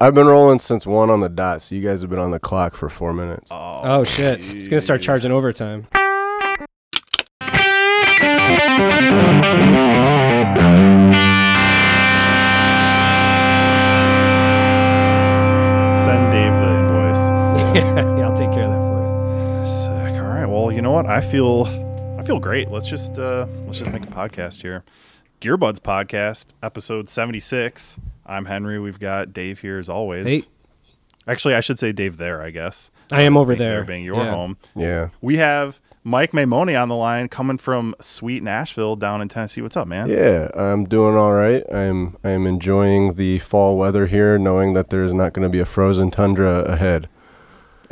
I've been rolling since one on the dot, so you guys have been on the clock for four minutes. Oh shit! It's gonna start charging overtime. Send Dave the invoice. yeah, I'll take care of that for you. Sick. All right. Well, you know what? I feel I feel great. Let's just uh let's just make a podcast here. Gearbuds podcast, episode 76. I'm Henry. We've got Dave here as always. Hey. Actually, I should say Dave there, I guess. I am over Being there. being your Yeah. home. Yeah. We have Mike Maimone on the line coming from sweet Nashville down in Tennessee. What's up, man? Yeah, I'm doing all right. I'm I'm enjoying the fall weather here, knowing that there's not going to be a frozen tundra ahead.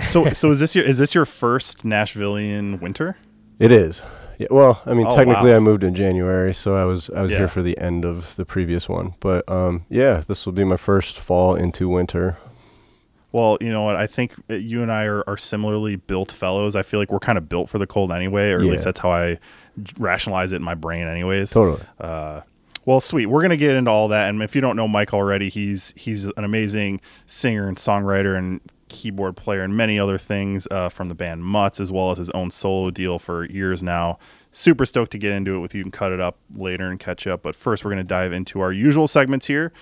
So so is this your is this your first Nashvilleian winter? It is. Yeah, well, I mean, Oh, technically, wow. I moved in January, so I was I was Yeah. here for the end of the previous one. But um, yeah, this will be my first fall into winter. Well, you know what? I think uh, you and I are, are similarly built fellows. I feel like we're kind of built for the cold anyway, or at Yeah. least that's how I rationalize it in my brain, anyways. Totally. Uh, well, sweet. We're gonna get into all that, and if you don't know Mike already, he's he's an amazing singer and songwriter and keyboard player and many other things uh, from the band Mutts, as well as his own solo deal for years now. Super stoked to get into it with you. Can cut it up later and catch up, but first we're gonna dive into our usual segments here.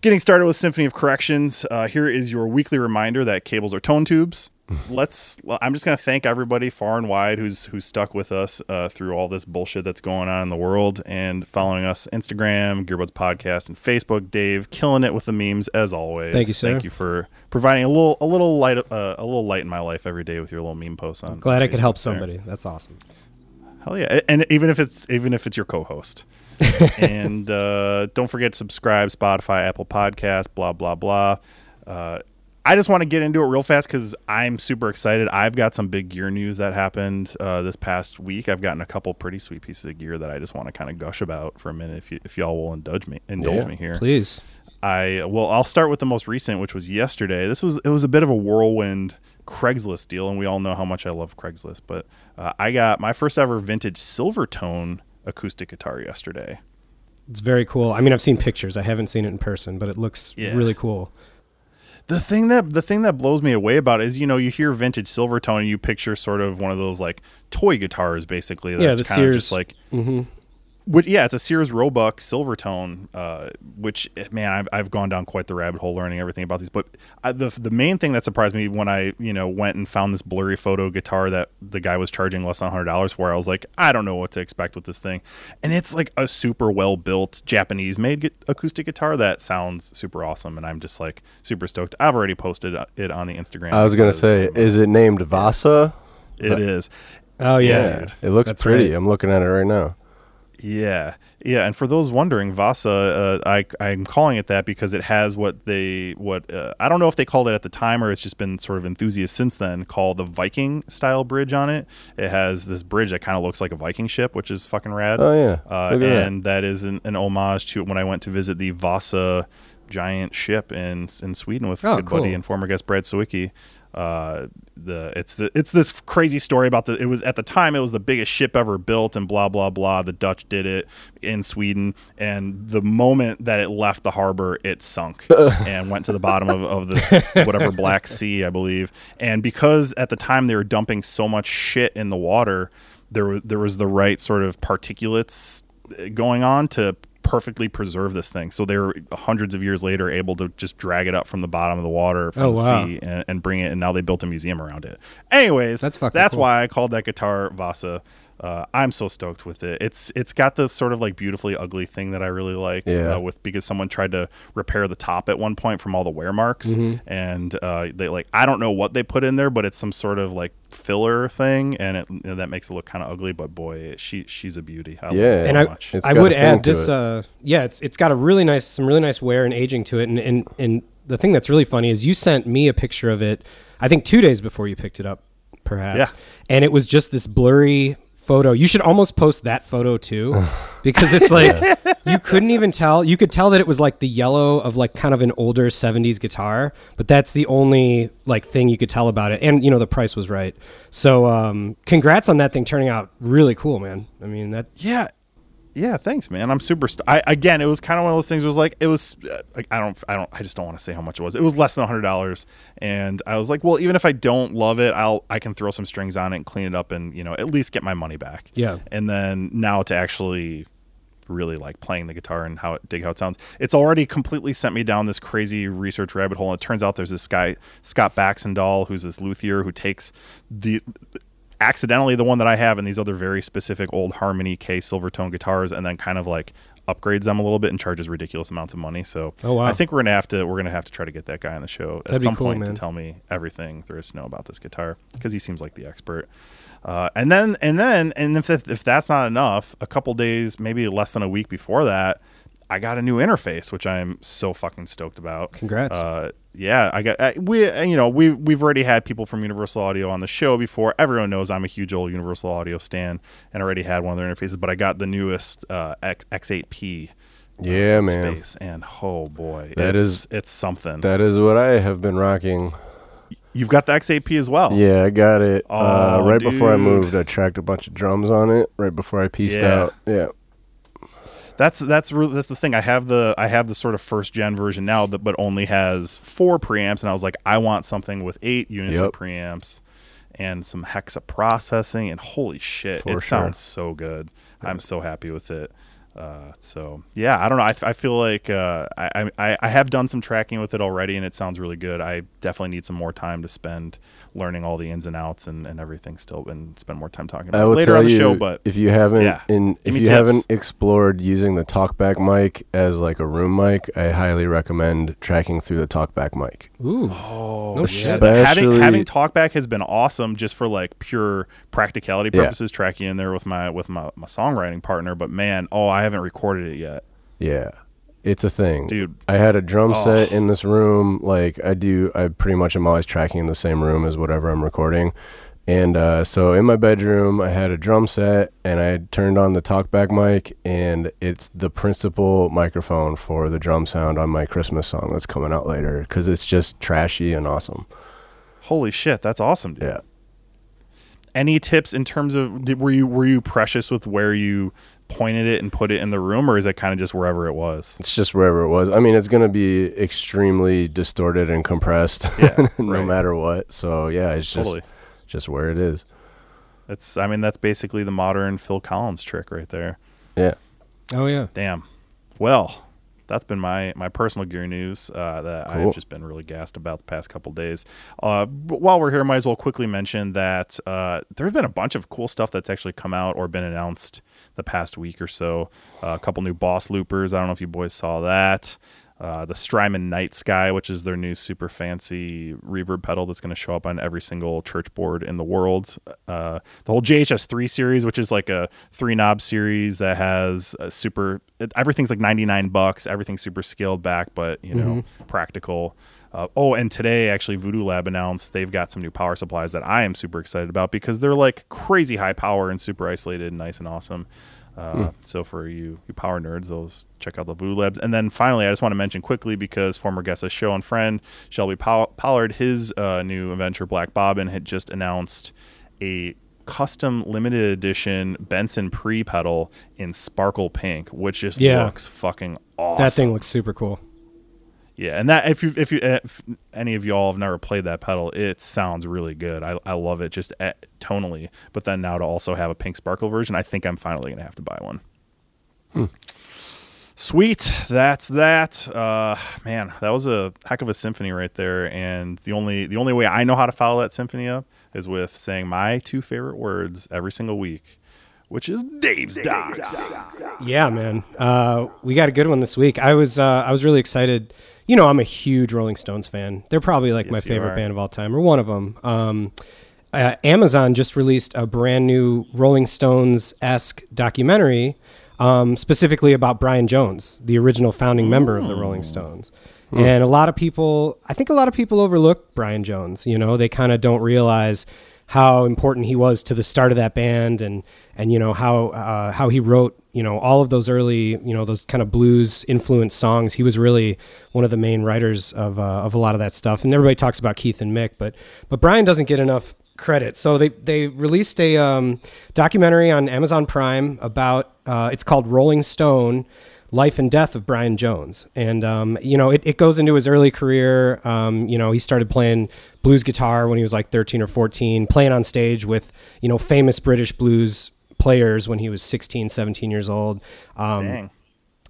Getting started with Symphony of Corrections. Uh, here is your weekly reminder that cables are tone tubes. Let's. I'm just gonna thank everybody far and wide who's who's stuck with us uh, through all this bullshit that's going on in the world and following us Instagram, Gearbuds Podcast, and Facebook. Dave, killing it with the memes as always. Thank you, sir. Thank you for providing a little a little light uh, a little light in my life every day with your little meme posts on. Glad I could Facebook help there. somebody. That's awesome. Hell yeah! And even if it's even if it's your co-host, and uh, don't forget to subscribe, Spotify, Apple Podcast, blah blah blah. Uh, I just want to get into it real fast because I'm super excited. I've got some big gear news that happened uh, this past week. I've gotten a couple pretty sweet pieces of gear that I just want to kind of gush about for a minute. If you if y'all will indulge me, indulge Yeah, me here. Please. I well, I'll start with the most recent, which was yesterday. This was it was a bit of a whirlwind Craigslist deal, and we all know how much I love Craigslist. But uh, I got my first ever vintage Silvertone acoustic guitar yesterday. It's very cool. I mean, I've seen pictures. I haven't seen it in person, but it looks Yeah. really cool. The thing that the thing that blows me away about it is you know you hear vintage Silvertone and you picture sort of one of those like toy guitars basically. That's Yeah, the kind of Sears. just like hmm Which yeah, it's a Sears Roebuck Silvertone, uh, which man, I've, I've gone down quite the rabbit hole learning everything about these. But I, the the main thing that surprised me when I you know went and found this blurry photo guitar that the guy was charging less than hundred dollars for, I was like, I don't know what to expect with this thing, and it's like a super well built Japanese made gu- acoustic guitar that sounds super awesome, and I'm just like super stoked. I've already posted it on the Instagram. I was gonna say, it's- is it named Vasa? it is. Oh yeah. dude. it looks That's pretty. right. I'm looking at it right now. Yeah, yeah, and for those wondering, Vasa, uh, I I'm calling it that because it has what they what uh, I don't know if they called it at the time or it's just been sort of enthusiast since then called the Viking style bridge on it. It has this bridge that kind of looks like a Viking ship, which is fucking rad. Oh yeah, Uh, at that. and that is an, an homage to when I went to visit the Vasa giant ship in in Sweden with Oh, good buddy and former guest Brad Sawicki. Uh, the it's the it's this crazy story about the it was at the time it was the biggest ship ever built and blah blah blah. The Dutch did it in Sweden, and the moment that it left the harbor, it sunk and went to the bottom of, of this whatever Black Sea, I believe. And because at the time they were dumping so much shit in the water, there was there was the right sort of particulates going on to perfectly preserve this thing. So they were hundreds of years later able to just drag it up from the bottom of the water from Oh, the wow. sea and, and bring it. And now they built a museum around it. Anyways, That's fucking that's cool. why I called that guitar Vasa. Uh, I'm so stoked with it. It's it's got the sort of like beautifully ugly thing that I really like. Yeah. Uh, with because someone tried to repair the top at one point from all the wear marks, Mm-hmm. and uh, they like I don't know what they put in there, but it's some sort of like filler thing, and it you know, that makes it look kind of ugly. But boy, she she's a beauty. I love Yeah. it so and I, much. I would add this. it. Uh, yeah, it's it's got a really nice, some really nice wear and aging to it. And, and and the thing that's really funny is you sent me a picture of it. I think two days before you picked it up, perhaps. Yeah. And it was just this blurry photo. You should almost post that photo too, because it's like you couldn't even tell. You could tell that it was like the yellow of like kind of an older '70s guitar, but that's the only like thing you could tell about it. And you know the price was right. So um, congrats on that thing turning out really cool, man. I mean that Yeah. Yeah, thanks, man. I'm super. St- I again, it was kind of one of those things. It was like it was. Like, I don't. I don't. I just don't want to say how much it was. It was less than hundred dollars, and I was like, well, even if I don't love it, I'll I can throw some strings on it and clean it up, and you know at least get my money back. Yeah. And then now to actually really like playing the guitar and how it dig how it sounds. It's already completely sent me down this crazy research rabbit hole. And it turns out there's this guy Scott Baxendale who's this luthier who takes the accidentally the one that I have and these other very specific old Harmony K Silvertone guitars and then kind of like upgrades them a little bit and charges ridiculous amounts of money. So Oh, wow. I think we're gonna have to we're gonna have to try to get that guy on the show That'd at some cool, point man. to tell me everything there is to know about this guitar because he seems like the expert. Uh, and then and then and if if that's not enough, a couple days, maybe less than a week before that, I got a new interface, which I'm so fucking stoked about. Congrats. Uh, yeah, I got uh, we uh, you know we we've already had people from Universal Audio on the show before. Everyone knows I'm a huge old Universal Audio stan and already had one of their interfaces, but I got the newest uh, X, X8P. uh, Yeah, man. Space, and oh boy, That it's, is- it's something. That is what I have been rocking. You've got the X8P as well. Yeah, I got it. uh, Oh, right before I moved, I tracked a bunch of drums on it. Right before I pieced Yeah. out. Yeah. That's that's really that's the thing. I have the I have the sort of first gen version now, that but only has four preamps, and I was like, I want something with eight units Yep. of preamps and some hexa processing, and holy shit, For it sure. sounds so good. I'm so happy with it. Uh, so yeah, I don't know. I, I feel like uh, I, I I have done some tracking with it already, and it sounds really good. I definitely need some more time to spend learning all the ins and outs and, and everything still, and spend more time talking about I it later tell on the you, show. But if you haven't, yeah. in, if you tips. haven't explored using the TalkBack mic as like a room mic, I highly recommend tracking through the TalkBack mic. Ooh. Oh, No shit. But having Especially- having talkback has been awesome just for like pure practicality Yeah. purposes. Tracking in there with my with my, my songwriting partner, but man, oh, I haven't recorded it yet, Yeah, it's a thing, dude. I had a drum Oh. set in this room. Like I do, I pretty much am always tracking in the same room as whatever I'm recording. And uh, so in my bedroom, I had a drum set, and I had turned on the talkback mic, and it's the principal microphone for the drum sound on my Christmas song that's coming out later because it's just trashy and awesome. Holy shit, that's awesome, dude. Yeah. Any tips in terms of did, were you were you precious with where you pointed it and put it in the room, or is it kind of just wherever it was? It's just wherever it was. I mean, it's going to be extremely distorted and compressed, Yeah, no right. matter what. So yeah, it's just Totally. just where it is. It's I mean that's basically the modern Phil Collins trick right there. Yeah. Oh yeah. Damn. Well, that's been my my personal gear news uh, that Cool. I've just been really gassed about the past couple days. Uh, but while we're here, might as well quickly mention that uh, there's been a bunch of cool stuff that's actually come out or been announced the past week or so. Uh, a couple new Boss Loopers. I don't know if you boys saw that. Uh, the Strymon Night Sky, which is their new super fancy reverb pedal that's going to show up on every single church board in the world. Uh, the whole JHS 3 series, which is like a three knob series that has a super, it, everything's like 99 bucks. Everything's super scaled back, but, you know, practical. Uh, oh, and today actually Voodoo Lab announced they've got some new power supplies that I am super excited about because they're like crazy high power and super isolated and nice and awesome. Uh, So for you, you power nerds, those check out the Voodoo Labs. And then finally, I just want to mention quickly because former guest of show and friend Shelby Pollard, his uh, new adventure Black Bobbin had just announced a custom limited edition Benson pre pedal in sparkle pink, which just Yeah. looks fucking awesome. That thing looks super cool. Yeah, and that if you if you if any of y'all have never played that pedal, it sounds really good. I, I love it just eh, tonally. But then now to also have a pink sparkle version, I think I'm finally gonna have to buy one. Sweet, that's that. Uh, man, that was a heck of a symphony right there. And the only the only way I know how to follow that symphony up is with saying my two favorite words every single week, which is Dave's Docs. Yeah, man. Uh, we got a good one this week. I was uh, I was really excited. You know, I'm a huge Rolling Stones fan. They're probably like my Yes, you favorite are. band of all time, or one of them. Um, uh, Amazon just released a brand new Rolling Stones esque documentary, um, specifically about Brian Jones, the original founding member of the Rolling Stones. And a lot of people, I think a lot of people overlook Brian Jones. You know, they kind of don't realize how important he was to the start of that band, and and you know how uh, how he wrote you know all of those early you know those kind of blues influenced songs. He was really one of the main writers of uh, of a lot of that stuff. And everybody talks about Keith and Mick, but but Brian doesn't get enough credit. So they they released a um, documentary on Amazon Prime about uh, it's called Rolling Stone. Life and Death of Brian Jones. And, um, you know, it, it goes into his early career. Um, you know, he started playing blues guitar when he was like 13 or 14, playing on stage with, you know, famous British blues players when he was 16, 17 years old. Um, Dang.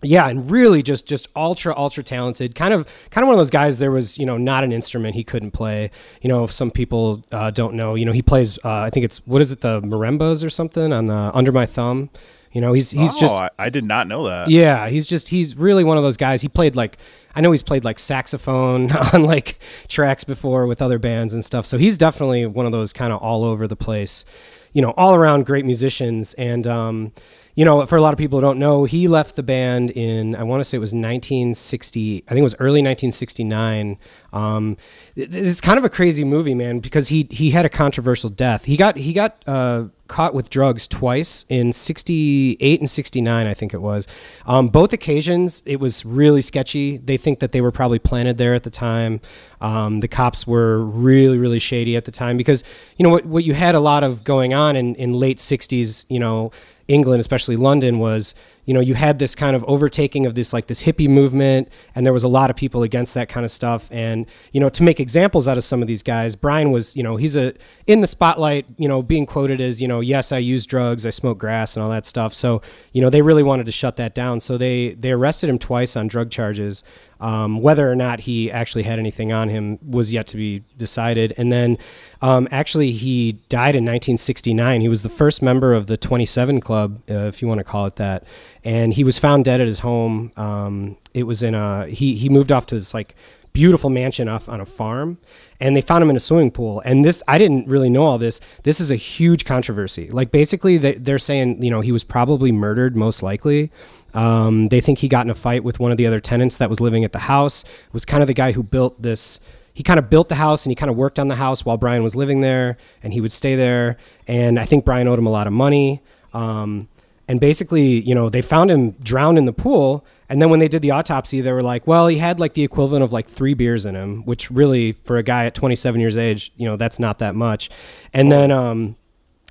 yeah, and really just just ultra ultra talented. Kind of kind of one of those guys. There was you know not an instrument he couldn't play. You know, if some people uh, don't know, you know he plays. Uh, I think it's what is it the marimbas or something on the Under My Thumb. You know, he's he's oh, just I, I did not know that. yeah, he's just he's really one of those guys. He played like I know he's played like saxophone on like tracks before with other bands and stuff. So he's definitely one of those kind of all over the place, you know, all around great musicians. And um, you know, for a lot of people who don't know, he left the band in I want to say it was 1960. I think it was early 1969. Um, it- it's kind of a crazy movie, man, because he he had a controversial death. He got he got uh, caught with drugs twice in 68 and 69 i think it was um, both occasions it was really sketchy they think that they were probably planted there at the time um, the cops were really really shady at the time because you know what, what you had a lot of going on in, in late 60s you know england especially london was you know you had this kind of overtaking of this like this hippie movement and there was a lot of people against that kind of stuff. And you know to make examples out of some of these guys brian was you know he's a in the spotlight you know being quoted as you know yes i use drugs i smoke grass and all that stuff. So you know they really wanted to shut that down. So they they arrested him twice on drug charges um, whether or not he actually had anything on him was yet to be decided. And then, um, actually, he died in 1969. He was the first member of the 27 Club, uh, if you want to call it that. And he was found dead at his home. Um, it was in a he he moved off to this like beautiful mansion off on a farm and they found him in a swimming pool and this i didn't really know all this this is a huge controversy like basically they, they're saying you know he was probably murdered most likely um, they think he got in a fight with one of the other tenants that was living at the house was kind of the guy who built this he kind of built the house and he kind of worked on the house while brian was living there and he would stay there and i think brian owed him a lot of money um, and basically, you know, they found him drowned in the pool. And then when they did the autopsy, they were like, well, he had like the equivalent of like three beers in him, which really, for a guy at 27 years age, you know, that's not that much. And then um,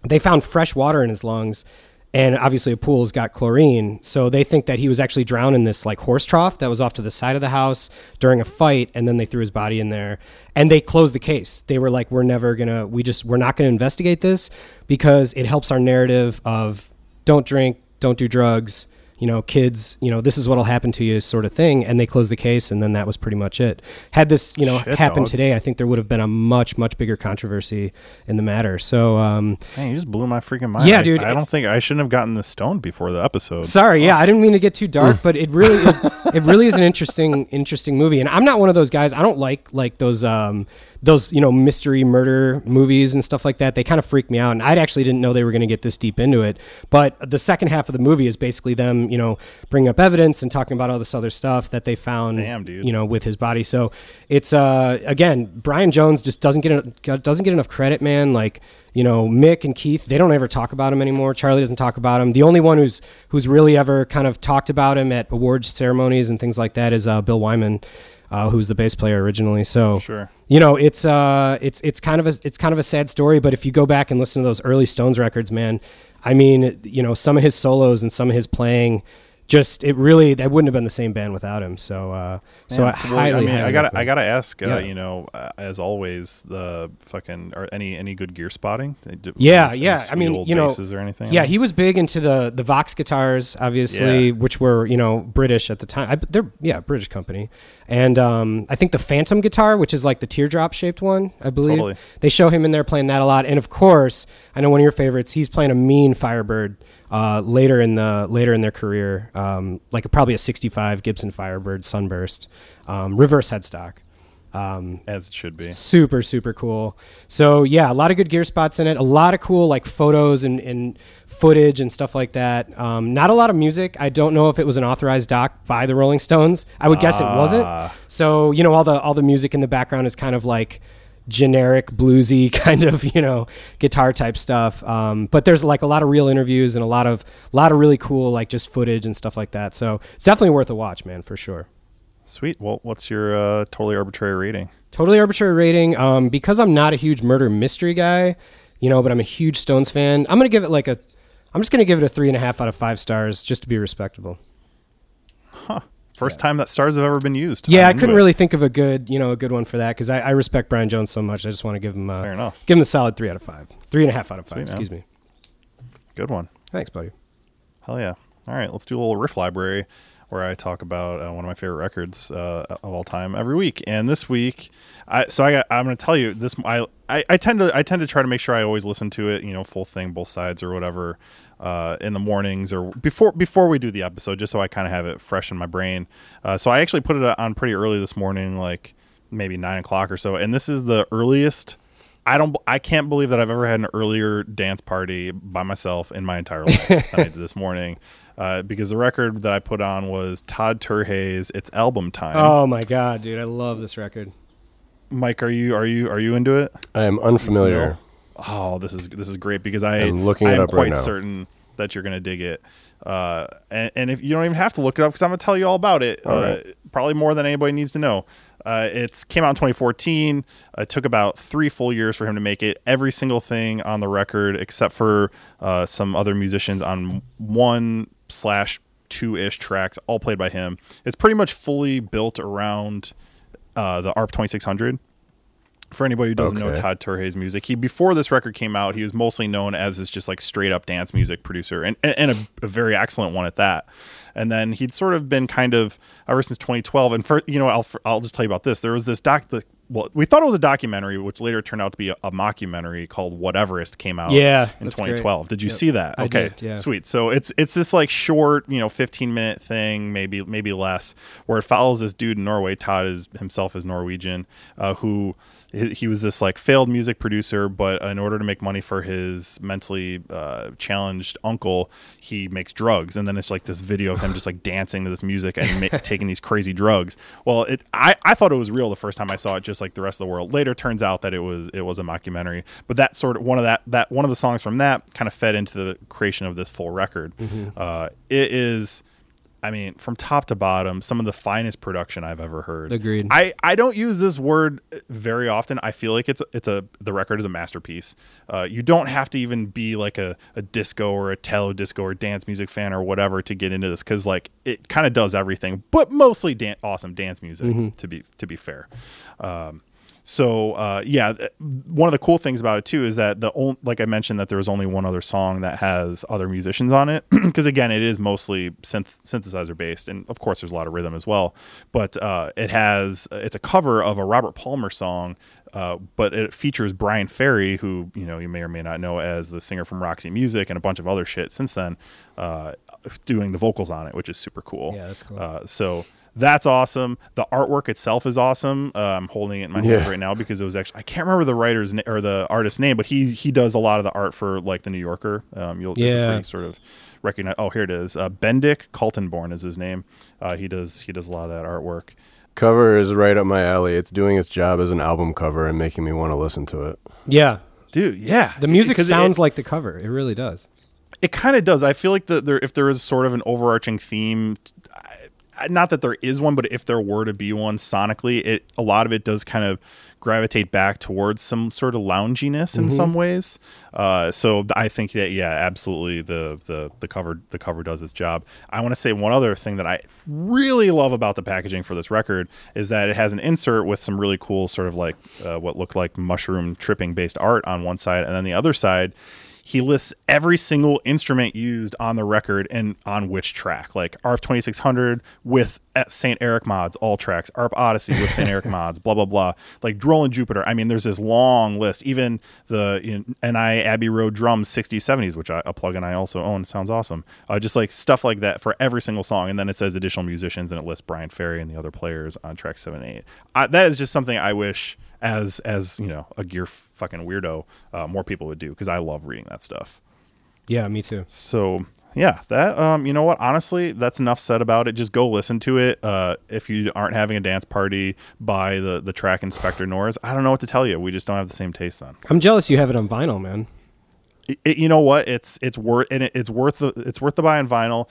they found fresh water in his lungs. And obviously, a pool's got chlorine. So they think that he was actually drowned in this like horse trough that was off to the side of the house during a fight. And then they threw his body in there. And they closed the case. They were like, we're never to, we just, we're not to investigate this because it helps our narrative of don't drink, don't do drugs, you know, kids, you know, this is what'll happen to you sort of thing. And they closed the case and then that was pretty much it. Had this, you know, Shit, happened dog. today, I think there would have been a much, much bigger controversy in the matter. So, um, Man, you just blew my freaking mind. Yeah, dude. I don't think I shouldn't have gotten this stoned before the episode. Sorry, yeah, I didn't mean to get too dark, but it really is. It really is an interesting, interesting movie. And I'm not one of those guys. I don't like like those um those you know mystery murder movies and stuff like that. They kind of freak me out. And I actually didn't know they were going to get this deep into it. But the second half of the movie is basically them, you know, bringing up evidence and talking about all this other stuff that they found, Damn, you know, with his body. So it's uh again, Brian Jones just doesn't get en- doesn't get enough credit, man. Like you know, Mick and Keith, they don't ever talk about him anymore. Charlie doesn't talk about him. The only one who's who's really ever kind of talked about him at awards ceremonies and things like that is uh, Bill Wyman, uh, who's the bass player originally. So Sure. you know, it's uh, it's it's kind of a it's kind of a sad story. But if you go back and listen to those early Stones records, man, I mean, you know, some of his solos and some of his playing. Just it really that wouldn't have been the same band without him. So uh, so I really- highly, I mean, I gotta, I gotta ask. Uh, Yeah. You know, uh, as always, the fucking or any any good gear spotting. Yeah, any- any yeah. I mean, old you know, or anything. Yeah, he was big into the the Vox guitars, obviously, Yeah. which were you know British at the time. I, they're yeah British company, and um, I think the Phantom guitar, which is like the teardrop shaped one, I believe. Totally. They show him in there playing that a lot, and of course, I know one of your favorites. He's playing a mean Firebird uh, later in the later in their career, um, like a, probably a '65 Gibson Firebird Sunburst, um, reverse headstock. Um, as it should be. super super cool so yeah a lot of good gear spots in it a lot of cool like photos and, and footage and stuff like that um, not a lot of music i don't know if it was an authorized doc by the rolling stones i would guess it wasn't Ah. so you know all the all the music in the background is kind of like generic bluesy kind of you know guitar type stuff um, but there's like a lot of real interviews and a lot of a lot of really cool like just footage and stuff like that so it's definitely worth a watch man for sure Sweet. Well, what's your uh, totally arbitrary rating? Totally arbitrary rating. Um, because I'm not a huge murder mystery guy, you know, but I'm a huge Stones fan. I'm gonna give it like a. I'm just gonna give it a three and a half out of five stars, just to be respectable. First time that stars have ever been used. Yeah, I couldn't really think of a good, you know, a good one for that because I, I respect Brian Jones so much. I just want to give him, uh, Fair enough. give him a solid three out of five, three and a half out of five. Sweet, man. excuse me. Good one. Thanks, buddy. Hell yeah. All right, let's do a little riff library where I talk about uh, one of my favorite records uh, of all time every week. And this week, I so I got, I'm going to tell you this. I, I I tend to I tend to try to make sure I always listen to it, you know, full thing, both sides or whatever, uh, in the mornings or before before we do the episode, just so I kind of have it fresh in my brain. Uh, so I actually put it on pretty early this morning, like maybe nine o'clock or so. And this is the earliest. I don't. I can't believe that I've ever had an earlier dance party by myself in my entire life than I did this morning, uh, because the record that I put on was Todd Terje's "It's Album Time." Oh my god, dude, I love this record. Mike, are you are you are you into it? I am unfamiliar. Oh, this is this is great because I I'm looking up right quite certain that you're gonna dig it. Uh, and, and if you don't even have to look it up because I'm gonna tell you all about it. All uh, right. Probably more than anybody needs to know. Uh, it's came out in 2014. Uh, It took about three full years for him to make it. Every single thing on the record, except for uh, some other musicians on one slash two ish tracks, all played by him. It's pretty much fully built around uh, the ARP 2600 for anybody who doesn't know Todd Terje's music, he before this record came out, he was mostly known as this just like straight up dance music producer, and and, and a, a very excellent one at that. And then he'd sort of been kind of ever since 2012. And for you know, I'll I'll just tell you about this. There was this doc. The, well, we thought it was a documentary, which later turned out to be a, a mockumentary called "What Everest" came out Yeah, in that's great. 2012. Did you Yep, see that? Okay, did, yeah. sweet. So it's it's this like short, you know, 15 minute thing, maybe maybe less, where it follows this dude in Norway. Todd is himself is Norwegian, uh, who he, he was this like failed music producer, but in order to make money for his mentally uh, challenged uncle, he makes drugs, and then it's like this video of him just like dancing to this music and ma- taking these crazy drugs. Well, it I I thought it was real the first time I saw it, just like the rest of the world. Later, turns out that it was it was a mockumentary, but that sort of one of that that one of the songs from that kind of fed into the creation of this full record. Uh, it is. I mean, from top to bottom, some of the finest production I've ever heard. Agreed. I, I don't use this word very often. I feel like it's it's a the record is a masterpiece. Uh, you don't have to even be like a, a disco or a tele disco or dance music fan or whatever to get into this because like it kind of does everything, but mostly dan- awesome dance music to be to be fair. Um, so uh, yeah, one of the cool things about it too is that the only, like I mentioned that there was only one other song that has other musicians on it because again it is mostly synth synthesizer based and of course there's a lot of rhythm as well, but uh, it has it's a cover of a Robert Palmer song. Uh, but it features Bryan Ferry, who you know you may or may not know as the singer from Roxy Music and a bunch of other shit since then, uh, doing the vocals on it, which is super cool. Yeah, that's cool. Uh, so that's awesome. The artwork itself is awesome. Uh, I'm holding it in my hands Yeah. right now because it was actually I can't remember the writer's na- or the artist's name, but he he does a lot of the art for like the New Yorker. Um, you'll it's a Yeah. pretty sort of recognize. Oh, here it is. Uh, Bendik Kaltenborn is his name. Uh, he does he does a lot of that artwork. Cover is right up my alley. It's doing its job as an album cover and making me want to listen to it. Yeah, Dude, yeah, the music 'Cause it- sounds like the cover. It really does. It kind of does. I feel like the, there, if there is sort of an overarching theme, I- not that there is one, but if there were to be one sonically, it a lot of it does kind of gravitate back towards some sort of lounginess in some ways. Uh, so I think that yeah, absolutely the the the cover the cover does its job. I want to say one other thing that I really love about the packaging for this record is that it has an insert with some really cool sort of like uh, what looked like mushroom tripping based art on one side, and then the other side he lists every single instrument used on the record and on which track, like ARP 2600 with St. Eric mods, all tracks, ARP Odyssey with St. Eric mods, blah, blah, blah. Like Droll Jupiter. I mean, there's this long list. Even the you know, NI Abbey Road drums 60s, 70s, which I, a plugin I also own. Sounds awesome. Uh, just like stuff like that for every single song. And then it says additional musicians and it lists Bryan Ferry and the other players on track 7 and 8. I, that is just something I wish as as you know a gear fucking weirdo uh, more people would do because i love reading that stuff. Yeah, me too. so yeah that um you know what? Honestly that's enough said about it. Just go listen to it uh if you aren't having a dance party by the the track Inspector Norse. I don't know what to tell you. We just don't have the same taste then. I'm jealous you have it on vinyl, man. it, it- you know what? It's it's worth and it, it's worth the it's worth the buy on vinyl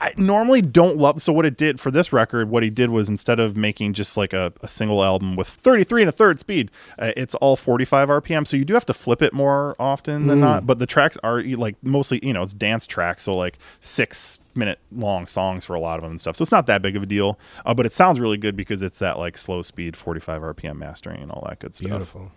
I normally don't love. So what it did for this record, what he did was instead of making just like a, a single album with 33 and a third speed, uh, it's all 45 RPM. So you do have to flip it more often than not. But the tracks are like mostly, you know, it's dance tracks, so like six minute long songs for a lot of them and stuff. So it's not that big of a deal. Uh, but it sounds really good because it's that like slow speed 45 RPM mastering and all that good stuff. Beautiful.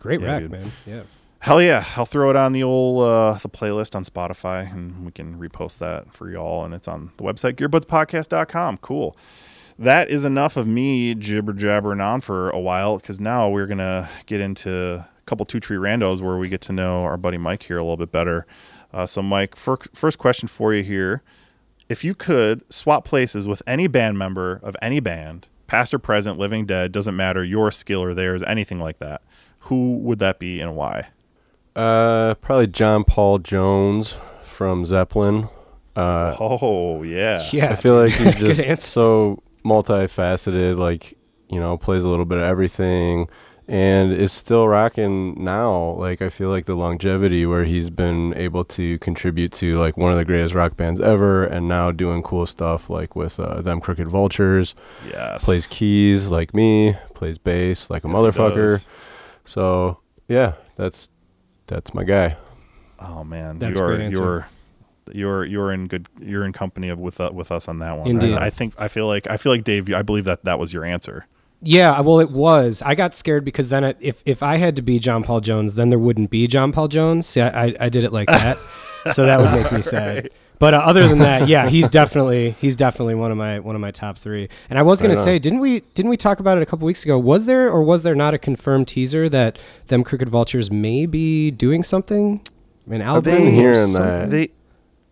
Great Yeah, rack, dude. man. Yeah. Hell yeah, I'll throw it on the old uh, the playlist on Spotify, and we can repost that for y'all. And it's on the website gearbudspodcast.com. Cool. That is enough of me jibber jabbering on for a while because now we're gonna get into a couple two tree randos where we get to know our buddy Mike here a little bit better. Uh, so, Mike, fir- first question for you here: If you could swap places with any band member of any band, past or present, living, dead, doesn't matter, your skill or theirs, anything like that, who would that be and why? Uh, probably John Paul Jones from Zeppelin. Uh, Oh yeah. Yeah. I feel like he's just so multifaceted. Like you know, plays a little bit of everything, and is still rocking now. Like I feel like the longevity where he's been able to contribute to like one of the greatest rock bands ever, and now doing cool stuff like with uh, them Crooked Vultures. Yes. Plays keys like me. Plays bass like a Yes, motherfucker. So yeah, that's that's my guy. Oh man, That's you're great answer. you're you're you're in good you're in company of with uh, with us on that one. Indeed. I, I think I feel like I feel like Dave. I believe that that was your answer. Yeah, well, it was. I got scared because then it, if if I had to be John Paul Jones, then there wouldn't be John Paul Jones. See, I, I, I did it like that, so that would make me sad. But uh, other than that, yeah, he's definitely he's definitely one of my one of my top three. And I was gonna Right say, didn't we didn't we talk about it a couple weeks ago? Was there or was there not a confirmed teaser that them Crooked Vultures may be doing something, an album? been or hearing that. They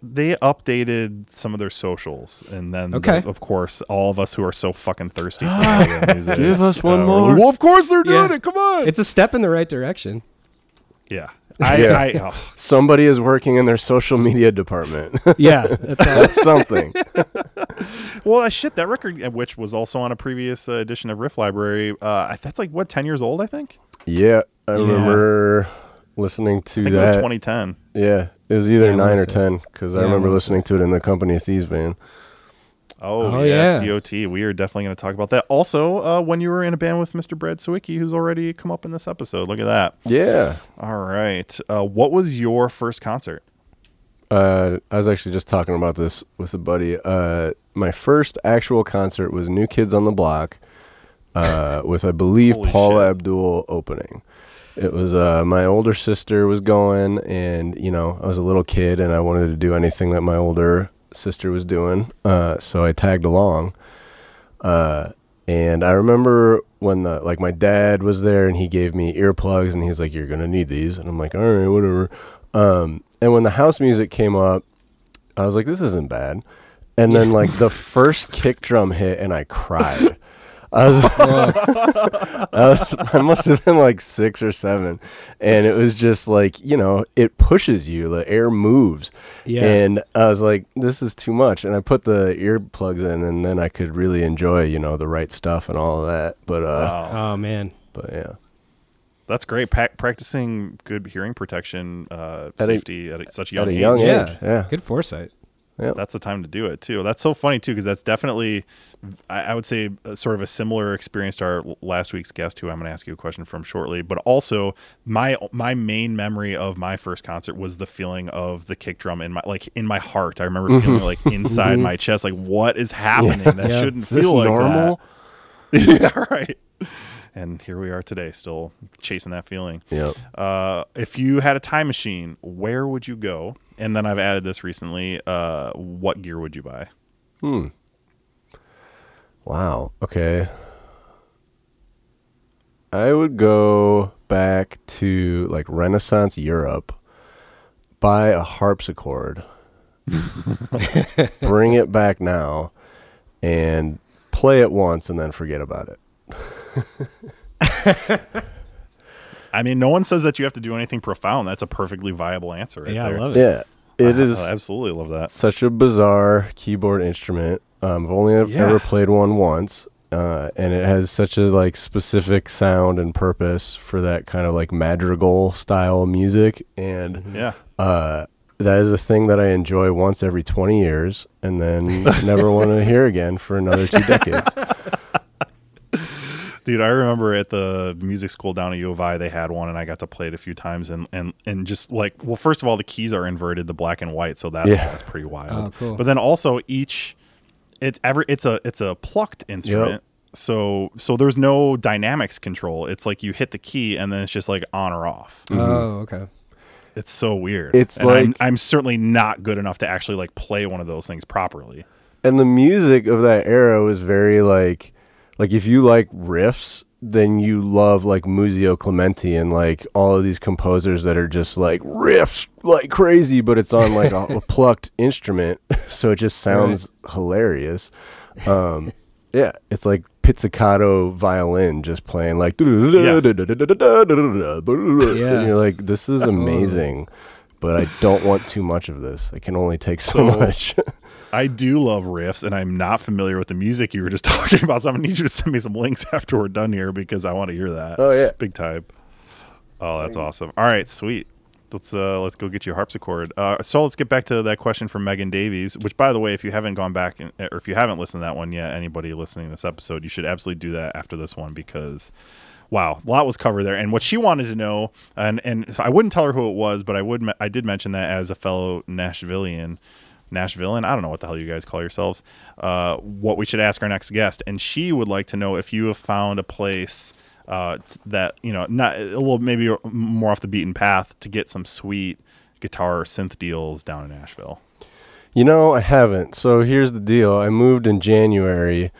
they updated some of their socials, and then Okay. the- of course all of us who are so fucking thirsty. for music, Give us one uh, more. Well, of course they're doing Yeah. it. Come on. It's a step in the right direction. yeah. I, Yeah. I oh, Somebody is working in their social media department. Yeah, that's that's something. well, uh, shit. That record, uh, which was also on a previous uh, edition of Riff Library, uh, that's like what ten years old, I think. Yeah, I Yeah. remember listening to I think it was that. 2010. Yeah, it was either Yeah, nine or ten because I Yeah, I remember listening to it in the Company of Thieves van. Oh, Oh, yeah, yeah. COT. We are definitely going to talk about that. Also, uh, when you were in a band with Mr. Brad Sawicki, who's already come up in this episode. Look at that. Yeah, All right. Uh, what was your first concert? uh, I was actually just talking about this with a buddy. Uh, my first actual concert was New Kids on the Block, uh, with I believe Holy Paul shit. Abdul opening. It was uh, my older sister was going, and you know I was a little kid, and I wanted to do anything that my older sister was doing, uh, so I tagged along. Uh, and I remember when the like my dad was there, and he gave me earplugs, and he's like, "You're gonna need these," and I'm like, "All right, whatever." Um, and when the house music came up, I was like, "This isn't bad." And then like the first kick drum hit, and I cried. I was, I was, I must have been like six or seven, and it was just like you know, it pushes you. The air moves, Yeah. and I was like, "This is too much." And I put the earplugs in, and then I could really enjoy, you know, the right stuff and all of that. But uh, Wow. Oh man. but yeah, That's great. Pa- practicing good hearing protection, uh, At a- safety at such a young at a age. young Yeah. age, yeah, Good foresight. That's the time to do it too. That's so funny too because that's definitely, I, I would say, uh, sort of a similar experience to our last week's guest, who I'm going to ask you a question from shortly. But also, my my main memory of my first concert was the feeling of the kick drum in my like in my heart. I remember feeling like inside my chest, like what is happening? That Yeah. shouldn't Is feel like normal? that. yeah, right. And here we are today, still chasing that feeling. Yep. Uh, if you had a time machine, where would you go? And then I've added this recently. Uh, what gear would you buy? Hmm. Wow. Okay. I would go back to like Renaissance Europe, buy a harpsichord, bring it back now, and play it once and then forget about it. I mean, no one says that you have to do anything profound. That's a perfectly viable answer right yeah, there. I love it. Yeah. It I- is I absolutely love that. such a bizarre keyboard instrument. Um, I've only Yeah. ever played one once, uh, and it has such a like specific sound and purpose for that kind of like madrigal style music. And Yeah. uh, that is a thing that I enjoy once every 20 years and then never want to hear again for another two decades. Dude, I remember at the music school down at U of I, they had one, and I got to play it a few times, and and and just like, well, first of all, the keys are inverted, the black and white, so that's Yeah. that's pretty wild. Oh, cool. But then also each, it's every it's a it's a plucked instrument, so so there's no dynamics control. It's like you hit the key, and then it's just like on or off. Oh, okay. It's so weird. Mm-hmm. It's and I'm, like- I'm certainly not good enough to actually like play one of those things properly. And the music of that era was very like, like if you like riffs, then you love like Muzio Clementi and like all of these composers that are just like riffs like crazy, but it's on like a, plucked instrument, so it just sounds hilarious. Um, yeah, it's like pizzicato violin just playing like and you're like, this is amazing, but I don't want too much of this. I can only take so So- much. I do love riffs, and I'm not familiar with the music you were just talking about. So I'm gonna need you to send me some links after we're done here because I want to hear that. Oh, yeah. big time. Oh, that's awesome. All right, sweet. Let's uh let's go get you a harpsichord. Uh, so let's get back to that question from Megan Davies. Which, by the way, if you haven't gone back and, or if you haven't listened to that one yet, anybody listening to this episode, you should absolutely do that after this one because wow, a lot was covered there. And what she wanted to know, and and I wouldn't tell her who it was, but I would I did mention that as a fellow Nashvilleian. Nashvilleian, I don't know what the hell you guys call yourselves. Uh, what we should ask our next guest, and she would like to know if you have found a place uh, that you know, not a little maybe more off the beaten path to get some sweet guitar or synth deals down in Nashville. You know, I haven't. So here's the deal. I moved in January.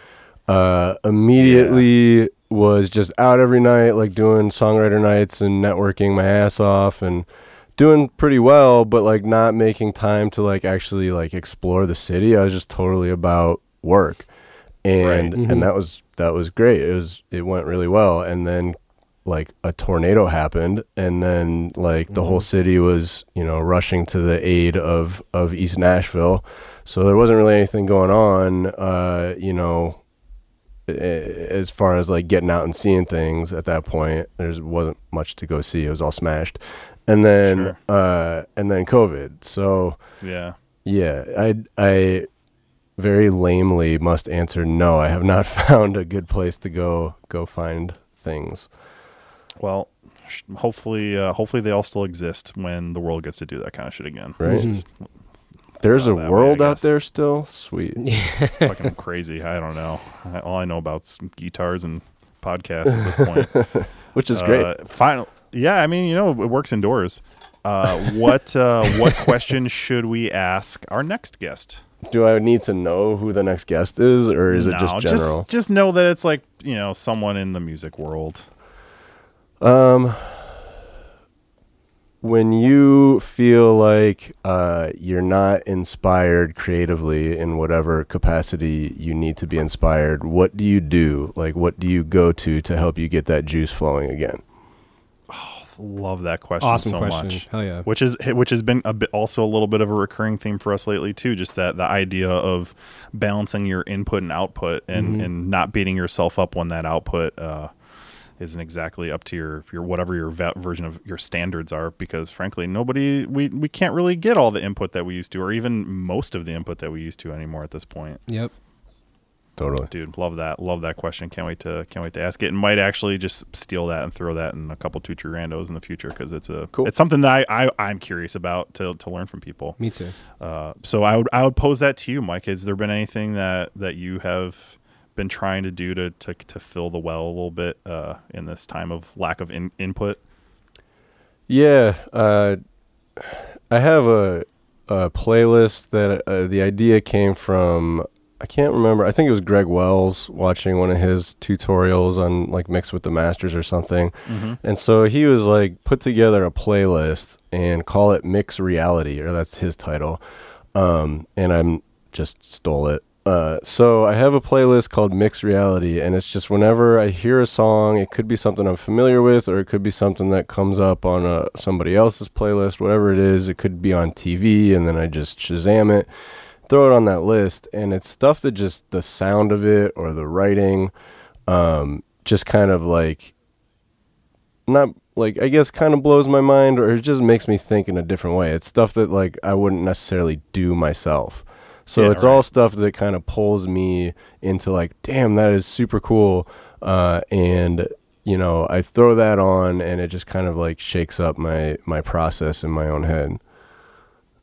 Uh, immediately was just out every night, like doing songwriter nights and networking my ass off and doing pretty well, but like not making time to like actually like explore the city. I was just totally about work. And Right. and that was that was great. It was it went really well. And then like a tornado happened and then like the whole city was you know rushing to the aid of of east nashville so there wasn't really anything going on uh you know as far as like getting out and seeing things at that point there wasn't much to go see it was all smashed and then Sure. uh and then covid so Yeah. yeah i i very lamely must answer no i have not found a good place to go go find things Well, hopefully, uh, hopefully they all still exist when the world gets to do that kind of shit again. right Mhm. There's a that way, world out there still. Sweet. fucking crazy. I don't know. All I know about is guitars and podcasts at this point. Which is great. Uh, final. Yeah, I mean, you know, it works indoors. Uh, what uh, what question should we ask our next guest? Do I need to know who the next guest is, or is it just general? Just, just know that it's like you know someone in the music world. Um, when you feel like uh, you're not inspired creatively in whatever capacity you need to be inspired, what do you do? Like, what do you go to to help you get that juice flowing again? Love that question Awesome so question. much. Hell yeah. Which is which has been a bit also a little bit of a recurring theme for us lately too. Just that the idea of balancing your input and output, and Mm-hmm. and not beating yourself up when that output uh, isn't exactly up to your your whatever your version of your standards are. Because frankly, nobody we we can't really get all the input that we used to, or even most of the input that we used to anymore at this point. Yep. Totally. Dude, love that. Love that question. Can't wait to can't wait to ask it. And might actually just steal that and throw that in a couple two true randos in the future because it's a Cool. it's something that I, I I'm curious about to to learn from people. Me too. Uh, so I would I would pose that to you, Mike. Has there been anything that that you have been trying to do to to, to fill the well a little bit uh, in this time of lack of in, input? Yeah, uh, I have a, a playlist that uh, the idea came from. I can't remember. I think it was Greg Wells watching one of his tutorials on like Mix with the Masters or something. And so he was like put together a playlist and call it Mix Reality, or that's his title. Um, and I'm just stole it. Uh, so I have a playlist called Mix Reality, and it's just whenever I hear a song, it could be something I'm familiar with, or it could be something that comes up on uh somebody else's playlist, whatever it is. It could be on TV, and then I just Shazam it, throw it on that list, and it's stuff that just the sound of it or the writing, um, just kind of like not like I guess kind of blows my mind or it just makes me think in a different way. It's stuff that like I wouldn't necessarily do myself. So Yeah, it's all stuff that kind of pulls me into like, damn, that is super cool. Uh, and you know, I throw that on and it just kind of like shakes up my my process in my own head.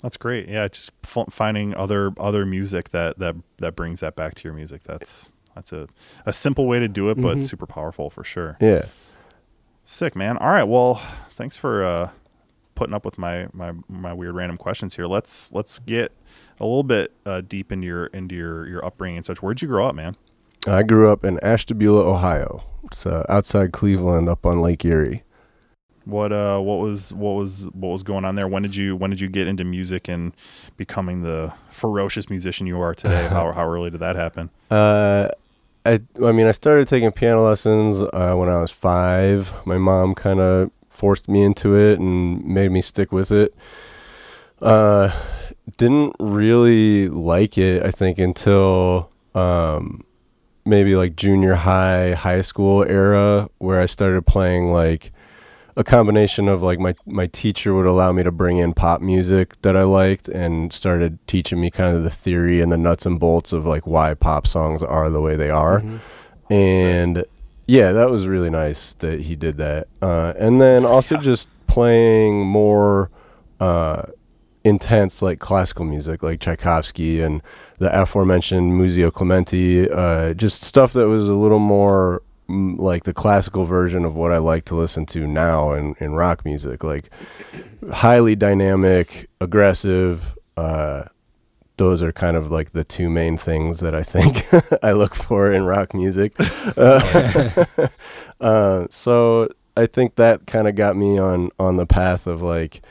That's great. Yeah, just f- finding other other music that that that brings that back to your music. That's that's a a simple way to do it, but super powerful for sure. Yeah. Sick, man. All right. Well, thanks for uh, putting up with my, my my weird random questions here. Let's let's get a little bit uh, deep into your into your your upbringing and such. Where'd you grow up, man? I grew up in Ashtabula, Ohio. It's uh, outside Cleveland, up on Lake Erie. What uh what was what was what was going on there? When did you when did you get into music and becoming the ferocious musician you are today? how how early did that happen? Uh, I I mean, I started taking piano lessons uh, when I was five. My mom kind of forced me into it and made me stick with it. Uh, didn't really like it. I think until um, maybe like junior high, high school era, where I started playing like a combination of like my my teacher would allow me to bring in pop music that I liked and started teaching me kind of the theory and the nuts and bolts of like why pop songs are the way they are. And yeah, that was really nice that he did that. Uh, and then also just playing more uh, intense like classical music like Tchaikovsky and the aforementioned Muzio Clementi, uh, just stuff that was a little more like the classical version of what I like to listen to now in, in rock music, like highly dynamic, aggressive. Uh, those are kind of like the two main things that I think I look for in rock music. Uh, uh, so I think that kind of got me on on the path of like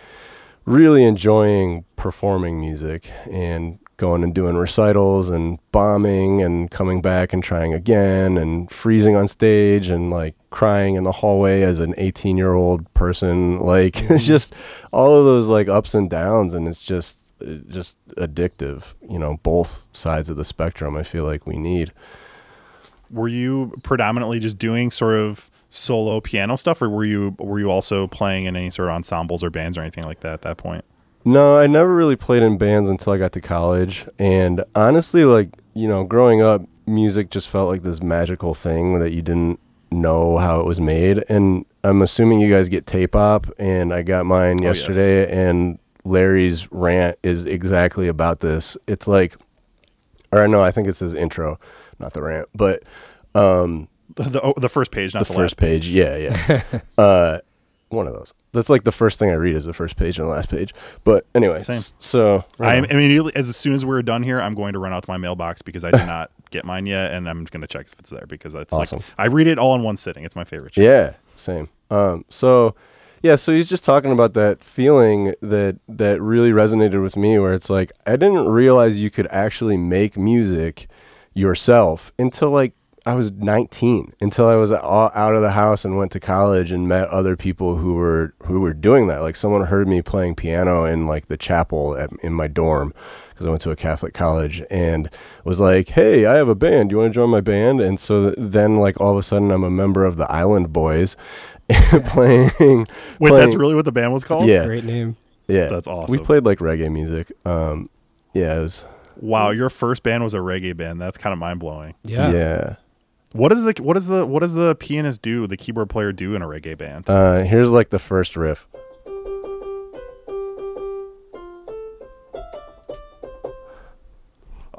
really enjoying performing music and going and doing recitals and bombing and coming back and trying again and freezing on stage and like crying in the hallway as an 18 year old person. Like it's mm-hmm. just all of those like ups and downs and it's just just addictive you know both sides of the spectrum i feel like we need. Were you predominantly just doing sort of solo piano stuff, or were you were you also playing in any sort of ensembles or bands or anything like that at that point? No, I never really played in bands until I got to college. And honestly, like, you know, growing up, music just felt like this magical thing that you didn't know how it was made. And I'm assuming you guys get Tape Op, and I got mine Oh, yes. yesterday, and Larry's rant is exactly about this. It's like, or no, I think it's his intro, not the rant, but um, The the, oh, the first page, not the the, first last. page. Yeah, yeah. uh, one of those. That's like the first thing I read is the first page and the last page. But anyway, Same. so I am immediately as soon as we're done here, I'm going to run out to my mailbox because I did not get mine yet, and I'm going to check if it's there because it's Awesome. like I read it all in one sitting. It's my favorite. shit. Yeah, same. Um, so yeah, so he's just talking about that feeling that that really resonated with me, where it's like I didn't realize you could actually make music yourself until like I was 19, until I was all out of the house and went to college and met other people who were who were doing that. Like someone heard me playing piano in like the chapel at, in my dorm because I went to a Catholic college and was like, "Hey, I have a band. You want to join my band?" And so then like all of a sudden I'm a member of the Island Boys playing Wait, playing- that's really what the band was called. Yeah. Great name. yeah. That's awesome. We played like reggae music. Um yeah, it was Wow, your first band was a reggae band. That's kind of mind blowing. Yeah. yeah. What does the what does the what does the pianist do? The keyboard player do in a reggae band? Uh here's like the first riff.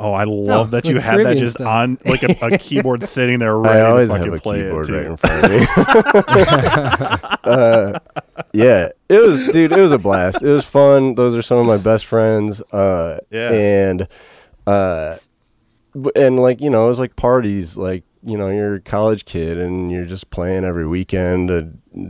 Oh, I love Oh, that you like had that just stuff. on like a, a keyboard sitting there ready I always to have a play keyboard it right in front of me. uh, yeah, it was, dude. It was a blast. It was fun. Those are some of my best friends. Uh, Yeah. and uh, and like you know, it was like parties. Like you know, you're a college kid and you're just playing every weekend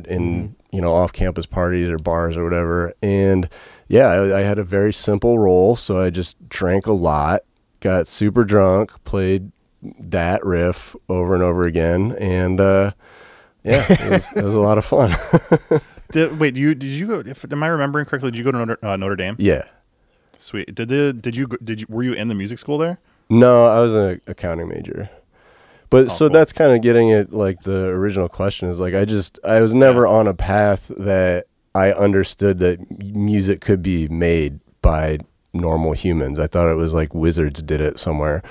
in you know off-campus parties or bars or whatever. And yeah, I, I had a very simple role, so I just drank a lot, got super drunk, played that riff over and over again, and uh, yeah, it was, it was a lot of fun. Did, wait, you did you go? If, am I remembering correctly? Did you go to Notre, uh, Notre Dame? yeah. Sweet. Did the did you did you were you in the music school there? No, I was an accounting major, But so cool. that's kind of getting at like the original question is like I just I was never on a path that I understood that music could be made by normal humans. I thought it was like wizards did it somewhere.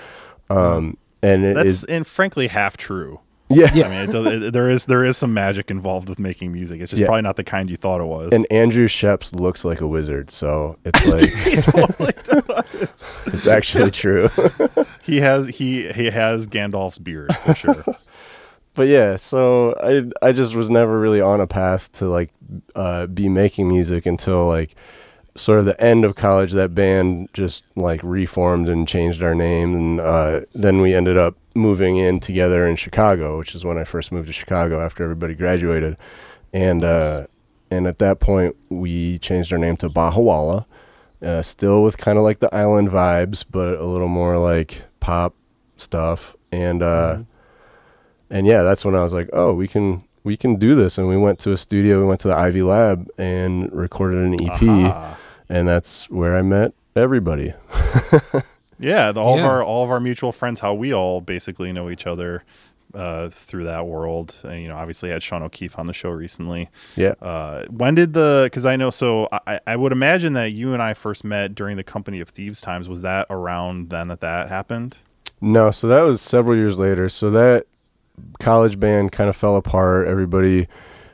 Um and it That's is and frankly half true. Yeah. I mean, it does, it, there is there is some magic involved with making music. It's just Yeah. probably not the kind you thought it was. And Andrew Scheps looks like a wizard, so it's like it's actually true. he has he he has Gandalf's beard for sure. but yeah, so I I just was never really on a path to like uh, be making music until like sort of the end of college. That band just like reformed and changed our name, and uh, then we ended up moving in together in Chicago, which is when I first moved to Chicago after everybody graduated, and uh, and at that point we changed our name to Bahawala. Uh, still with kind of like the island vibes, but a little more like pop stuff. And uh, and yeah, that's when I was like, oh, we can we can do this. And we went to a studio, we went to the IV Lab and recorded an EP, Aha. And that's where I met everybody. Yeah, the, all Yeah. of our all of our mutual friends, how we all basically know each other uh, through that world. And, you know, obviously I had Sean O'Keefe on the show recently. Yeah. Uh, when did the? Because I know, so I, I would imagine that you and I first met during the Company of Thieves times. Was that around then that that happened? No, so that was several years later. So that college band kind of fell apart. Everybody,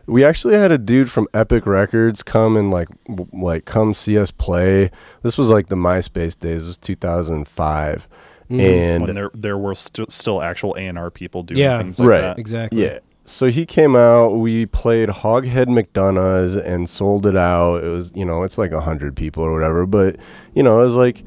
we actually had a dude from Epic Records come and like, w- like come see us play. This was like the MySpace days. It was 2005, Mhm. and when there there were st- still actual A and R people doing Yeah. things like Right. that. Exactly. Yeah. So he came out. We played Hoghead McDonough's and sold it out. It was, you know, it's like a hundred people or whatever. But you know, it was like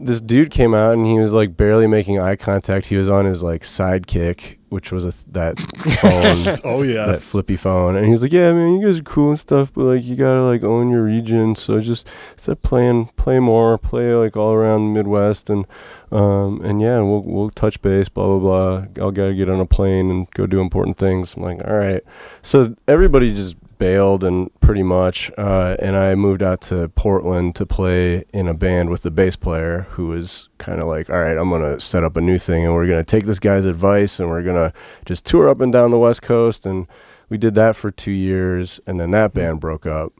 this dude came out and he was like barely making eye contact. He was on his like sidekick, which was a th- that phone, Oh yeah, that flippy phone. And he was like, "Yeah, man, you guys are cool and stuff, but like you gotta like own your region. So just start playing, play more, play like all around the Midwest, and um and yeah, we'll we'll touch base, blah blah blah. I'll gotta get on a plane and go do important things. I'm like, all right. So everybody just bailed and pretty much, uh, and I moved out to Portland to play in a band with the bass player who was kind of like, all right, I'm gonna set up a new thing, and we're gonna take this guy's advice, and we're gonna just tour up and down the West Coast, and we did that for two years, and then that band broke up.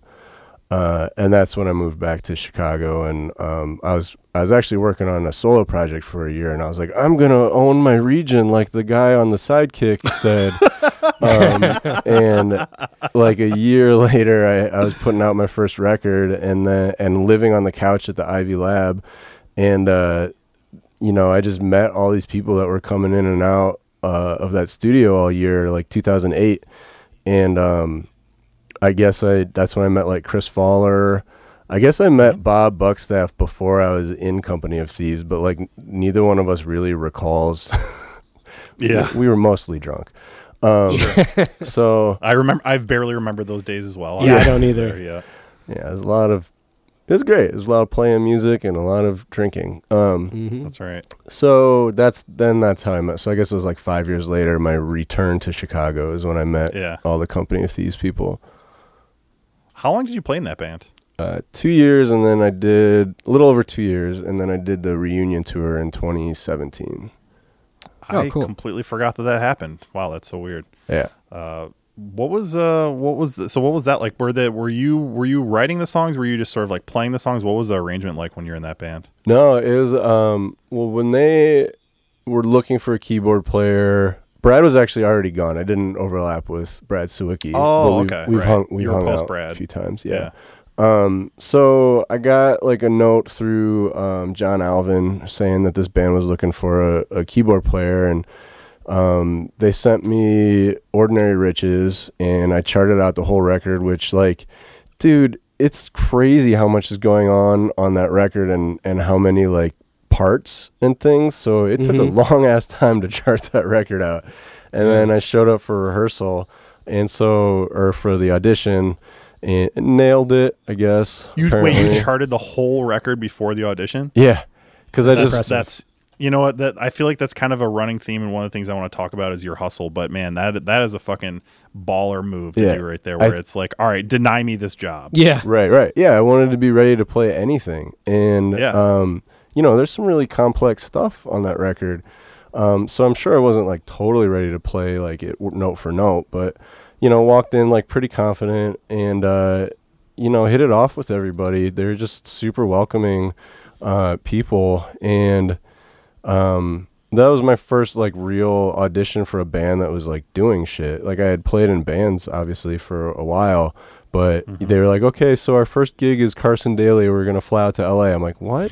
Uh, and that's when I moved back to Chicago, and um, I was I was actually working on a solo project for a year, and I was like, I'm gonna own my region, like the guy on the Sidekick said. um, and like a year later, I, I was putting out my first record, and then and living on the couch at the IV Lab, and uh, you know, I just met all these people that were coming in and out uh, of that studio all year, like 2008, and um, I guess I that's when I met like Chris Fowler. I guess I met Bob Buckstaff before I was in Company of Thieves, but like neither one of us really recalls. Yeah. we, we were mostly drunk. Um, so I remember. I've barely remembered those days as well. Yeah, I was don't either. there, yeah. yeah, there's a lot of. It was great. There's a lot of playing music and a lot of drinking. Um, hmm That's right. so that's then that's how I met. So I guess it was like five years later. My return to Chicago is when I met Yeah. all the Company of Thieves people. How long did you play in that band? Uh, two years, and then I did a little over two years, and then I did the reunion tour in 2017. Oh, I cool. completely forgot that that happened. Wow, that's so weird. Yeah. Uh, what was uh what was the, so what was that like? Were the were you were you writing the songs? Were you just sort of like playing the songs? What was the arrangement like when you're in that band? No, it was um well when they were looking for a keyboard player. Brad was actually already gone. I didn't overlap with Brad Sawicki. Oh, but we've, okay, We've right. hung we've hung post out Brad. a few times. Yeah. Um, so I got like a note through um, John Alvin saying that this band was looking for a, a keyboard player, and um, they sent me Ordinary Riches, and I charted out the whole record. Which, like, dude, it's crazy how much is going on on that record, and and how many like parts and things. So it took a Mhm. long ass time to chart that record out, and then I showed up for rehearsal, and so or for the audition and nailed it, I guess. You wait, you charted the whole record before the audition? Yeah, because I That's just that's you know what that I feel like that's kind of a running theme, and one of the things I want to talk about is your hustle. But man, that that is a fucking baller move to Yeah. do right there, where I- it's like, all right, deny me this job. Yeah. right, right. Yeah, I wanted to be ready to play anything, and Yeah. um, you know, there's some really complex stuff on that record. Um, so I'm sure I wasn't like totally ready to play like it note for note, but you know, walked in like pretty confident and uh, you know, hit it off with everybody. They're just super welcoming uh, people, and um, that was my first like real audition for a band that was like doing shit. Like I had played in bands obviously for a while, but Mm-hmm. they were like, okay, so our first gig is Carson Daly. We're gonna fly out to LA. I'm like, what?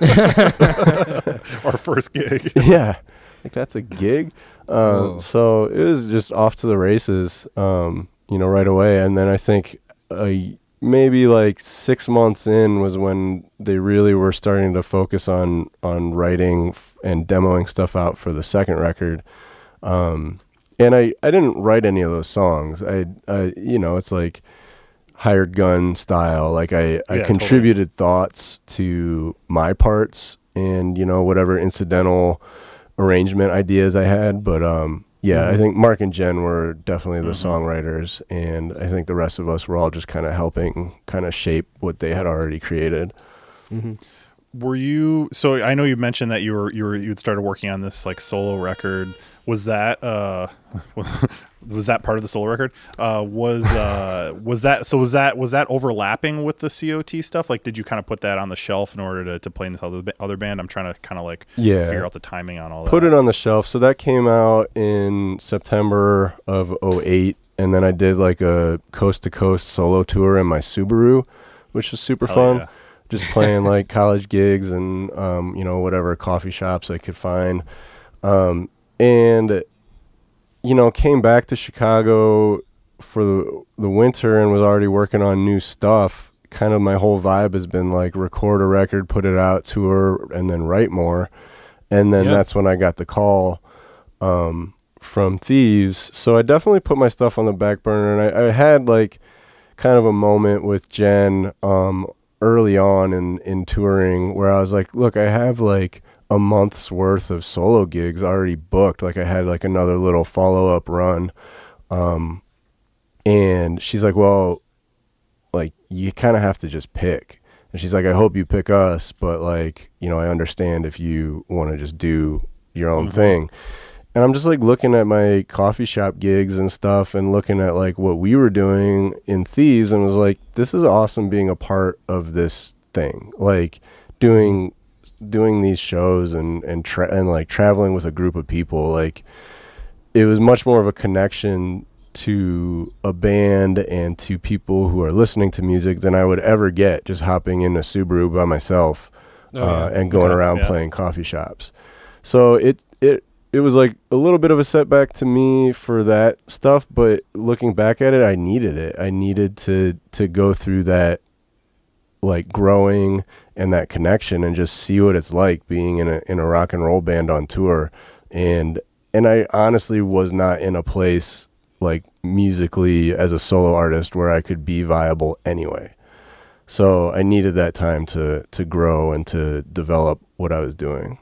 Our first gig. yeah, like that's a gig. Um, so it was just off to the races, um, you know, right away. And then I think uh, maybe like six months in was when they really were starting to focus on on writing f- and demoing stuff out for the second record. Um, and I I didn't write any of those songs. I I you know it's like hired gun style. Like I, I Yeah, totally. contributed thoughts to my parts and, you know, whatever incidental arrangement ideas I had. But um yeah, I think Mark and Jen were definitely the Mhm. songwriters and I think the rest of us were all just kind of helping kind of shape what they had already created. Mm-hmm. Were you so I know you mentioned that you were you were you had started working on this like solo record. Was that uh was that part of the solo record? Uh was uh was that so was that was that overlapping with the COT stuff? Like did you kind of put that on the shelf in order to, to play in this other other band? I'm trying to kind of like Yeah. figure out the timing on all that. Put it on the shelf. So that came out in September of 08 and then I did like a coast to coast solo tour in my Subaru, which was super fun. yeah. just playing like college gigs and um, you know whatever coffee shops I could find, um, and you know came back to Chicago for the, the winter and was already working on new stuff. Kind of my whole vibe has been like record a record, put it out, tour, and then write more. And then Yeah. that's when I got the call um, from Thieves. So I definitely put my stuff on the back burner, and I, I had like kind of a moment with Jen um, early on in in touring where I was like, look, I have like a month's worth of solo gigs already booked. Like I had like another little follow up run, um, and she's like, well, like you kind of have to just pick. And she's like, I hope you pick us, but like, you know, I understand if you want to just do your own Mhm. thing. And I'm just like looking at my coffee shop gigs and stuff and looking at like what we were doing in Thieves and was like, this is awesome being a part of this thing. Like doing doing these shows and and tra- and like traveling with a group of people like it was much more of a connection to a band and to people who are listening to music than I would ever get just hopping in a Subaru by myself Oh, uh, yeah. and going Okay, around yeah. playing coffee shops. So it it it was like a little bit of a setback to me for that stuff, but looking back at it, I needed it. I needed to to go through that like growing and that connection and just see what it's like being in a in a rock and roll band on tour and and I honestly was not in a place like musically as a solo artist where I could be viable anyway. So I needed that time to to grow and to develop what I was doing.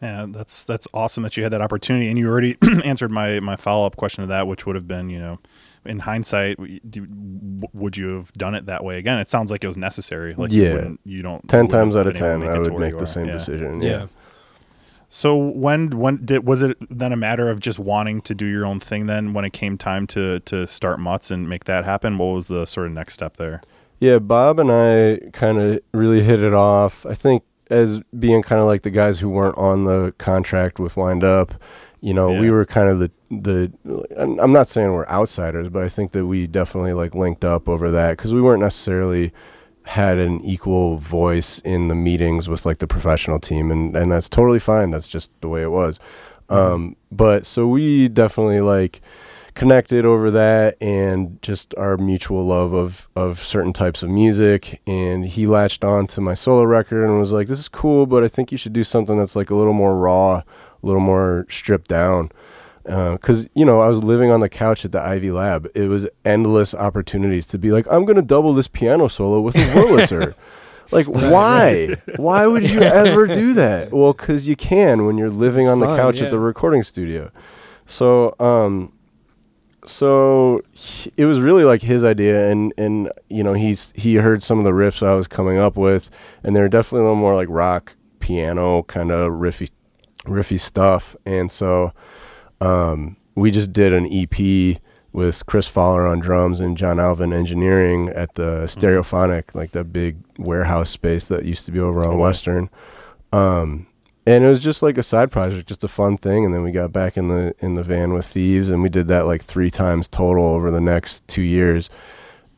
Yeah, that's that's awesome that you had that opportunity, and you already answered my my follow up question to that, which would have been, you know, in hindsight, do- would you have done it that way again? It sounds like it was necessary. Like Yeah. wouldn't- you don't. Ten times out of been able to ten, I would make the are. same Yeah. decision. Yeah. Yeah. So when when did was it then a matter of just wanting to do your own thing? Then when it came time to to start Mutts and make that happen, what was the sort of next step there? Yeah, Bob and I kind of really hit it off. I think as being kind of like the guys who weren't on the contract with Wind Up, you know, we were kind of the the. I'm I'm not saying we're outsiders, but I think that we definitely like linked up over that because we weren't necessarily had an equal voice in the meetings with like the professional team, and and that's totally fine. That's just the way it was. Um, but so we definitely like connected over that and just our mutual love of of certain types of music and he latched on to my solo record and was like this is cool but i think you should do something that's like a little more raw a little more stripped down. Because you know i was living on the couch at the IV Lab. It was endless opportunities to be like i'm gonna double this piano solo with a wurlitzer. Like why? Why would you ever do that? Well because you can when you're living It's on the fun, couch yeah. at the recording studio. So um so he- it was really like his idea and and you know he's he heard some of the riffs I was coming up with and they're definitely a little more like rock piano kind of riffy riffy stuff. And so um, we just did an EP with Chris Fowler on drums and John Alvin engineering at the Stereophonic, like that big warehouse space that used to be over on Oh, wow. Western. Um, and it was just like a side project, just a fun thing. And then we got back in the in the van with Thieves, and we did that like three times total over the next two years.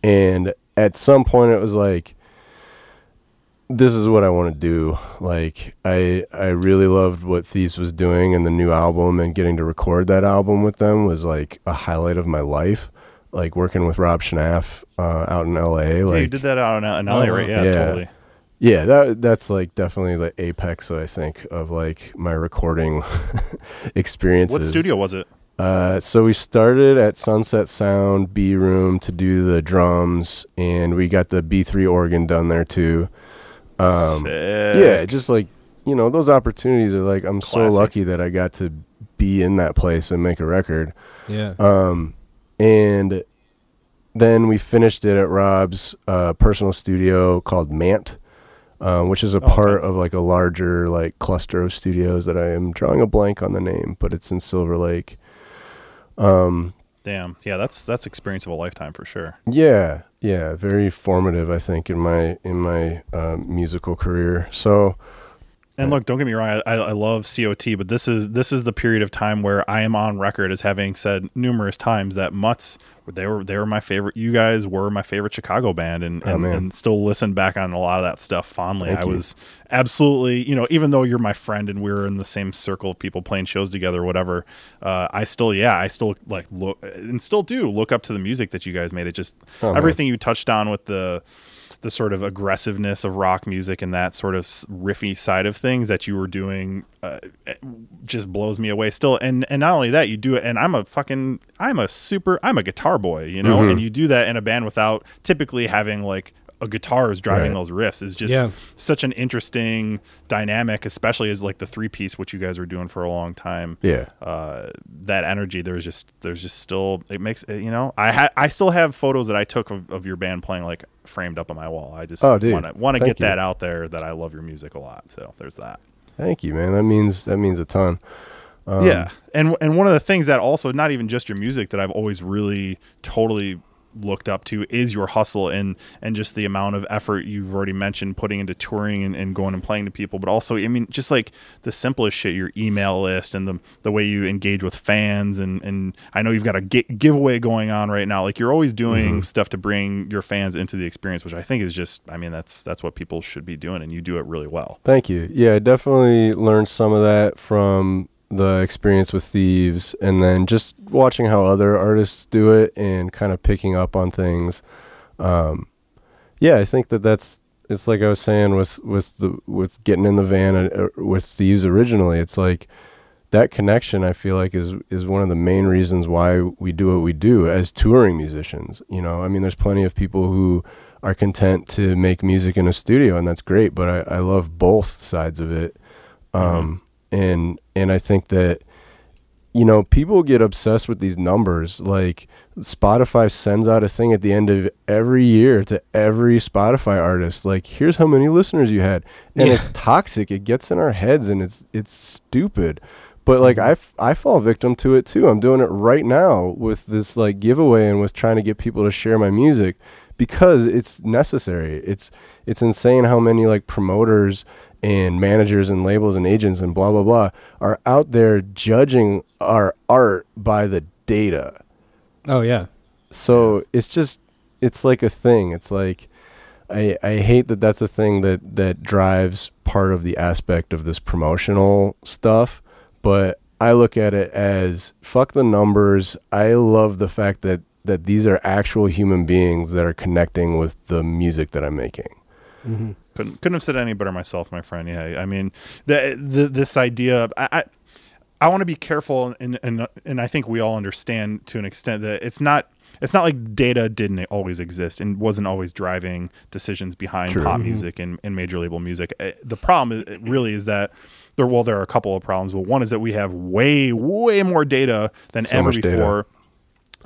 And at some point, it was like, this is what I want to do. Like I I really loved what Thieves was doing and the new album and getting to record that album with them was like a highlight of my life. Like working with Rob Schnapf uh, out in LA. yeah, Like you did that out in, in LA, Oh, right? Yeah, yeah. totally. yeah, that that's like definitely the apex I think of like my recording experiences. What studio was it? Uh, so we started at Sunset Sound B Room to do the drums, and we got the B3 organ done there too. Um, Sick. yeah, just like you know, those opportunities are like I'm Classic. so lucky that I got to be in that place and make a record. Yeah. Um, and then we finished it at Rob's uh, personal studio called Mant, um, which is a Oh, okay. part of like a larger like cluster of studios that I am drawing a blank on the name, but it's in Silver Lake. Um, Damn. Yeah, that's that's experience of a lifetime for sure. yeah, yeah, very formative, I think, in my in my uh, musical career. So And look, don't get me wrong. I, I love COT, but this is this is the period of time where I am on record as having said numerous times that Mutts they were they were my favorite. You guys were my favorite Chicago band, and Oh, and, man. and still listen back on a lot of that stuff fondly. Thank I you. was absolutely you know even though you're my friend and we were in the same circle of people playing shows together, or whatever. Uh, I still yeah I still like look and still do look up to the music that you guys made. It just Oh, man. everything you touched on with the the sort of aggressiveness of rock music and that sort of riffy side of things that you were doing uh, just blows me away still and and not only that you do it and i'm a fucking i'm a super i'm a guitar boy you know Mhm. and you do that in a band without typically having like a guitar is driving Right. those riffs is just Yeah. such an interesting dynamic especially as like the three piece which you guys were doing for a long time yeah, uh, that energy there's just there's just still it makes you know i ha- i still have photos that i took of, of your band playing like framed up on my wall i just Oh, want to want to get that out there that i love your music a lot so there's that thank you, man. That means that means a ton. Um, yeah and and one of the things that also not even just your music that i've always really totally looked up to is your hustle and and just the amount of effort you've already mentioned putting into touring and, and going and playing to people but also i mean just like the simplest shit your email list and the the way you engage with fans and and i know you've got a gi- giveaway going on right now. Like you're always doing mm-hmm. stuff to bring your fans into the experience which i think is just i mean that's that's what people should be doing and you do it really well. Thank you. Yeah, I definitely learned some of that from the experience with Thieves and then just watching how other artists do it and kind of picking up on things. Um, yeah, I think that that's it's like I was saying with with the with getting in the van uh, with Thieves originally. It's like that connection I feel like is is one of the main reasons why we do what we do as touring musicians. You know, I mean, there's plenty of people who are content to make music in a studio, and that's great. But I, I love both sides of it, um, and and I think that you know people get obsessed with these numbers. Like Spotify sends out a thing at the end of every year to every Spotify artist, like here's how many listeners you had, and Yeah. it's toxic. It gets in our heads, and it's it's stupid. But like mm-hmm. I, f- I fall victim to it too. I'm doing it right now with this like giveaway and with trying to get people to share my music because it's necessary. It's it's insane how many like promoters and managers and labels and agents and blah blah blah are out there judging our art by the data. Oh yeah. So it's just it's like a thing. It's like I I hate that that's a thing that that drives part of the aspect of this promotional stuff, but I look at it as fuck the numbers. I love the fact that that these are actual human beings that are connecting with the music that I'm making. Mm-hmm. Couldn't couldn't have said any better myself, my friend. Yeah, I mean, the, the this idea. I I, I want to be careful, and, and and I think we all understand to an extent that it's not. It's not like data didn't always exist and wasn't always driving decisions behind True. pop Mhm. music and, and major label music. Uh, The problem is, really is that there. Well, there are a couple of problems, but one is that we have way, way more data than So ever before. data.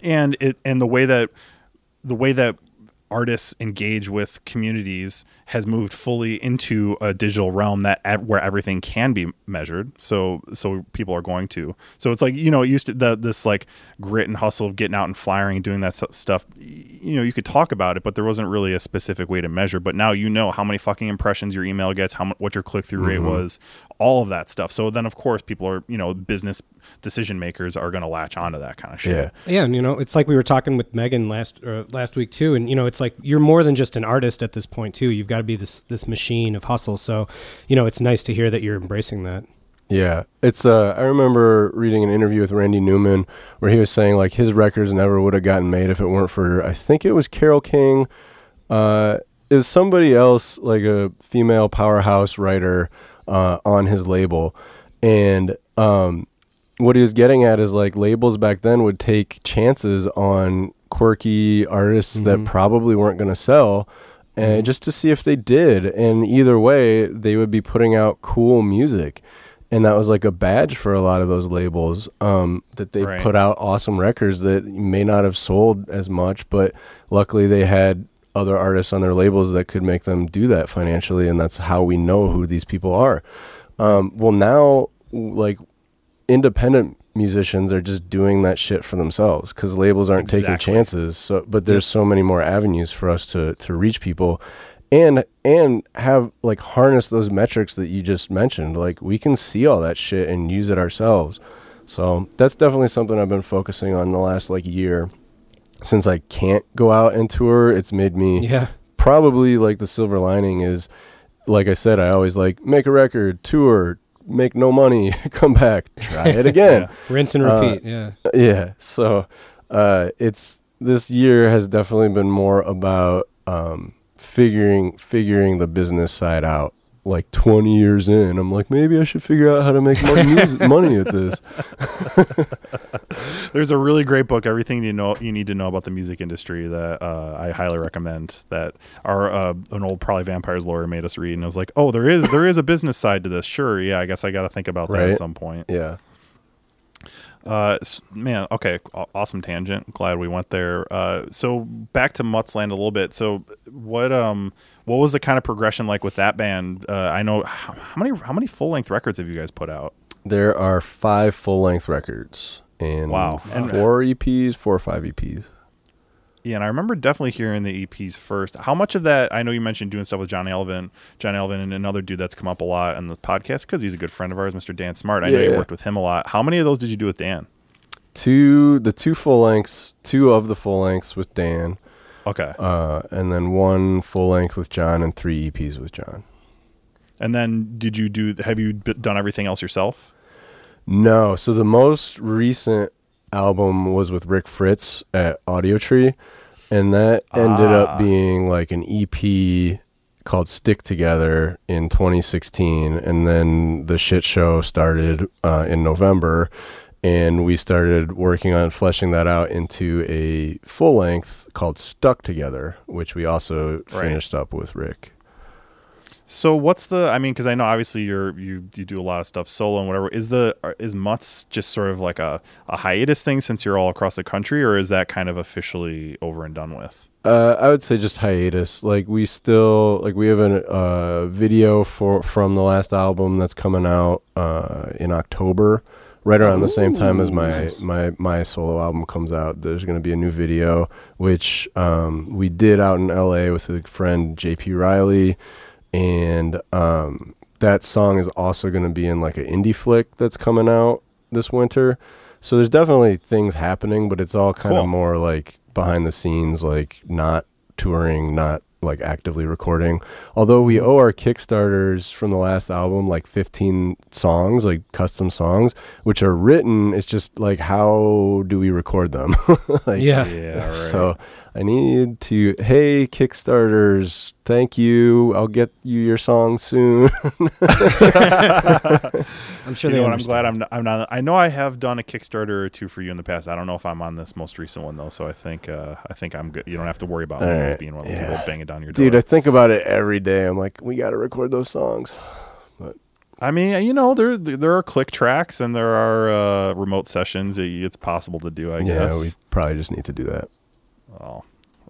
And it and the way that the way that artists engage with communities has moved fully into a digital realm that ev- where everything can be measured. So so people are going to. So it's like you know it used to the this like grit and hustle of getting out and flying and doing that stuff. You know you could talk about it, but there wasn't really a specific way to measure. But now you know how many fucking impressions your email gets, how mu- what your click through rate was, all of that stuff. So then of course people are you know business decision makers are going to latch onto that kind of shit. Yeah. Yeah, and you know, it's like we were talking with Megan last uh, last week too, and you know, it's like you're more than just an artist at this point too. You've got to be this this machine of hustle. So, you know, it's nice to hear that you're embracing that. Yeah, it's. Uh, I remember reading an interview with Randy Newman where he was saying like his records never would have gotten made if it weren't for I think it was Carole King. Uh, it was somebody else like a female powerhouse writer uh, on his label, and um, what he was getting at is like labels back then would take chances on quirky artists that probably weren't going to sell and just to see if they did. And either way they would be putting out cool music. And that was like a badge for a lot of those labels um, that they Right. put out awesome records that may not have sold as much but luckily they had other artists on their labels that could make them do that financially and that's how we know who these people are. Um, well now like independent musicians are just doing that shit for themselves because labels aren't taking chances. So but there's so many more avenues for us to to reach people and and have like harness those metrics that you just mentioned. Like we can see all that shit and use it ourselves. So that's definitely something i've been focusing on the last like year since i can't go out and tour. It's made me Yeah, probably like the silver lining is like I said, I always like make a record, tour, make no money, come back, try it again. rinse and Uh, repeat. yeah, yeah. So uh it's this year has definitely been more about um figuring figuring the business side out. Like 20 years in, I'm like maybe I should figure out how to make music, money at this. There's a really great book, Everything You Know You Need to Know About the Music Industry, that uh, I highly recommend. That our uh, an old probably vampires lawyer made us read, and I was like, oh, there is there is a business side to this. Sure, yeah, I guess I got to think about that Right. at some point. Yeah. Uh, man, okay, awesome tangent. Glad we went there. Uh, so back to Mutzland a little bit. So what um what was the kind of progression like with that band? Uh, I know how, how many how many full length records have you guys put out? There are 5 full-length records and Wow. And- four EPs, four or five EPs. Yeah, and I remember definitely hearing the EPs first. How much of that? I know you mentioned doing stuff with John Elvin, John Elvin, and another dude that's come up a lot on the podcast because he's a good friend of ours, Mr. Dan Smart. I know you Yeah. worked with him a lot. How many of those did you do with Dan? Two the two full lengths, two of the full lengths with Dan. Okay, uh, and then one full length with John and three EPs with John. and then did you do? Have you done everything else yourself? No, so the most recent album was with Rick Fritz at Audiotree, and that ended Ah. up being like an EP called Stick Together in 2016, and then the shit show started uh, in November. And we started working on fleshing that out into a full length called Stuck Together, which we also Right. finished up with Rick. So what's the? I mean, because I know obviously you're you you do a lot of stuff solo and whatever. Is the is Mutts just sort of like a a hiatus thing since you're all across the country, or is that kind of officially over and done with? Uh, I would say just hiatus. Like we still like we have a uh, video for from the last album that's coming out uh, in October, right around the same time as my nice. my my solo album comes out. There's going to be a new video which um, we did out in L.A. with a friend JP Riley, and um, that song is also going to be in like an indie flick that's coming out this winter. So there's definitely things happening, but it's all kind Cool. of more like behind the scenes, like not touring, not like actively recording. Although we owe our Kickstarters from the last album like 15 songs, like custom songs, which are written. It's just like how do we record them? like, yeah. Yeah, right. So I need to. Hey, Kickstarters, thank you. I'll get you your song soon. I'm sure you they know what? I'm glad I'm not, I'm not. I know I have done a Kickstarter or two for you in the past. I don't know if I'm on this most recent one though, so I think uh, I think I'm good. You don't have to worry about me right, being one of the yeah. people banging down your door. Dude. I think about it every day. I'm like, we got to record those songs. But I mean, you know, there there are click tracks and there are uh, remote sessions. It's possible to do. I yeah, guess. we probably just need to do that. Oh.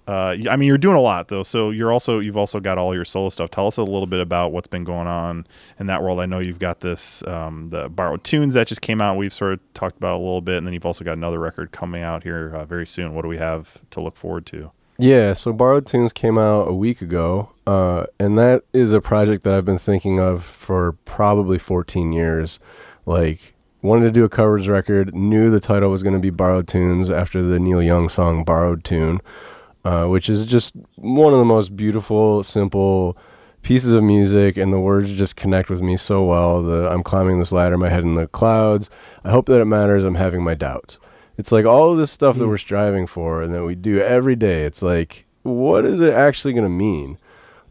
Uh, I mean, you're doing a lot though. So you're also you've also got all your solo stuff. Tell us a little bit about what's been going on in that world. I know you've got this um, the borrowed tunes that just came out. We've sort of talked about a little bit, and then you've also got another record coming out here uh, very soon. What do we have to look forward to? Yeah, so Borrowed Tunes came out a week ago, uh, and that is a project that I've been thinking of for probably 14 years. Like, wanted to do a covers record, knew the title was going to be Borrowed Tunes after the Neil Young song Borrowed Tune, uh, which is just one of the most beautiful, simple pieces of music, and the words just connect with me so well. The I'm climbing this ladder, my head in the clouds. I hope that it matters. I'm having my doubts. It's like all of this stuff that we're striving for and that we do every day. It's like, what is it actually going to mean?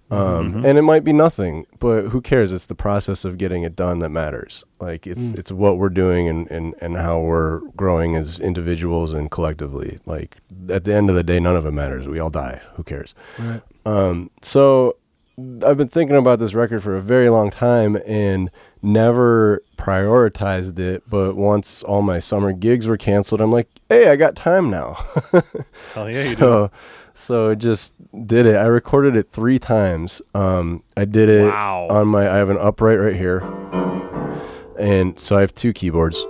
Um, And it might be nothing, but who cares? It's the process of getting it done that matters. Like it's it's what we're doing and, and, and how we're growing as individuals and collectively. Like at the end of the day, none of it matters. We all die. Who cares? Right. Um, so I've been thinking about this record for a very long time and never prioritized it. But once all my summer gigs were canceled, I'm like, hey, I got time now. Hell yeah, you do. So, just did it. I recorded it three times. Um, I did it Wow. on my. I have an upright right here, and so I have two keyboards.